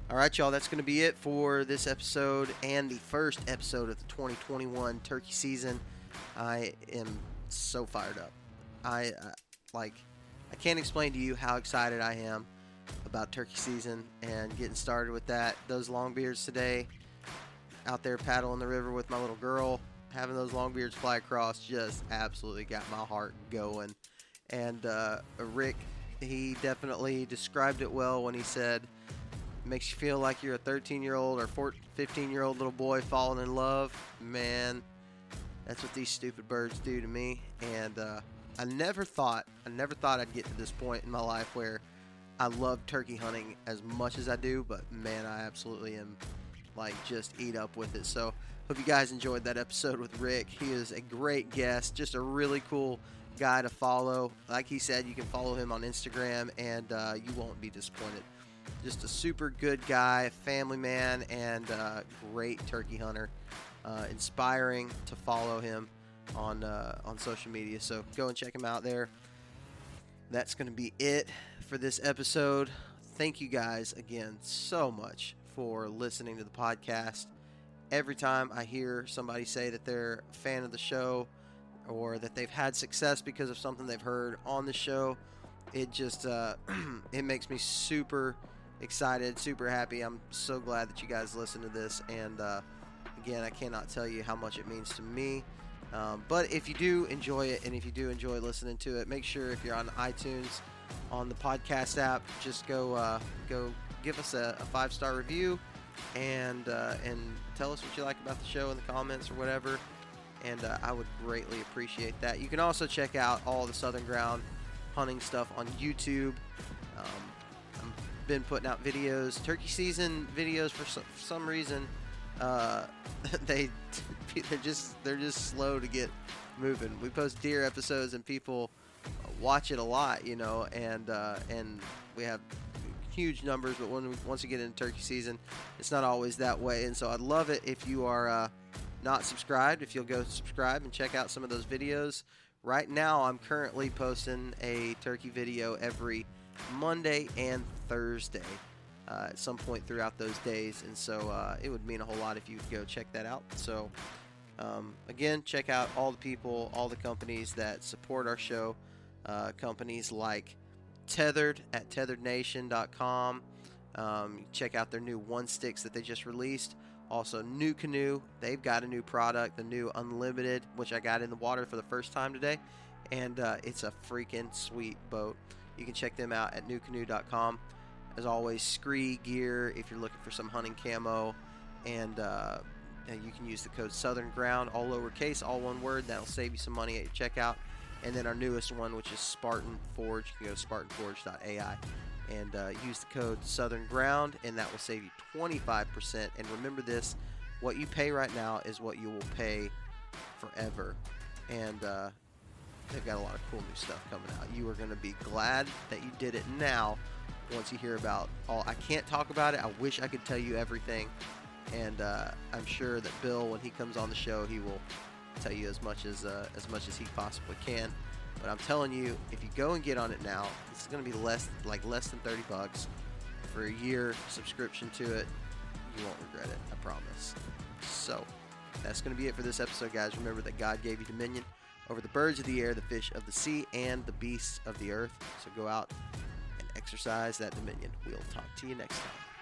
All right, y'all, that's going to be it for this episode and the first episode of the 2021 turkey season. I am so fired up. I uh, like I can't explain to you how excited I am about turkey season and getting started with that. Those long beards today out there paddling the river with my little girl, having those long beards fly across just absolutely got my heart going. And uh, Rick he definitely described it well when he said, "Makes you feel like you're a 13 year old or 14, 15 year old little boy falling in love." Man, that's what these stupid birds do to me. And uh, I never thought, I never thought I'd get to this point in my life where I love turkey hunting as much as I do. But man, I absolutely am like just eat up with it. So hope you guys enjoyed that episode with Rick. He is a great guest, just a really cool guy to follow. Like he said, you can follow him on Instagram and uh, you won't be disappointed. Just a super good guy, family man, and uh, great turkey hunter. Uh, inspiring to follow him on uh, on social media. So go and check him out there. That's going to be it for this episode. Thank you guys again so much for listening to the podcast. Every time I hear somebody say that they're a fan of the show or that they've had success because of something they've heard on the show, it just uh, it makes me super excited, super happy. I'm so glad that you guys listen to this, and uh, again, I cannot tell you how much it means to me. Um, but if you do enjoy it, and if you do enjoy listening to it, make sure if you're on iTunes, on the podcast app, just go uh, go give us a, a five star review, and uh, and tell us what you like about the show in the comments or whatever. And uh, I would greatly appreciate that. You can also check out all the Southern Ground hunting stuff on YouTube. Um, been putting out videos, turkey season videos for some, for some reason. Uh, they they're just they're just slow to get moving. We post deer episodes and people watch it a lot, you know, and uh, and we have huge numbers. But when we, once you get into turkey season, it's not always that way. And so I'd love it if you are uh, not subscribed, if you'll go subscribe and check out some of those videos. Right now, I'm currently posting a turkey video every Monday and Thursday. Uh, at some point throughout those days, and so uh, it would mean a whole lot if you would go check that out. So, um, again, check out all the people, all the companies that support our show. Uh, companies like Tethered at tetherednation.com. Um, check out their new one sticks that they just released. Also, NuCanoe, they've got a new product, the new Unlimited, which I got in the water for the first time today, and uh, it's a freaking sweet boat. You can check them out at nucanoe.com. As always, Skre gear if you're looking for some hunting camo, and uh, you can use the code Southern Ground, all lowercase, all one word. That'll save you some money at your checkout. And then our newest one, which is Spartan Forge, you can go to SpartanForge.ai and uh, use the code Southern Ground, and that will save you 25%. And remember this: what you pay right now is what you will pay forever. And uh, they've got a lot of cool new stuff coming out. You are going to be glad that you did it now once you hear about all. I can't talk about it. I wish I could tell you everything, and uh, I'm sure that Bill, when he comes on the show, he will tell you as much as uh, as much as he possibly can. But I'm telling you, if you go and get on it now, it's going to be less like less than 30 bucks for a year subscription to it. You won't regret it. I promise. So that's going to be it for this episode, guys. Remember that God gave you dominion over the birds of the air, the fish of the sea, and the beasts of the earth. So go out and exercise that dominion. We'll talk to you next time.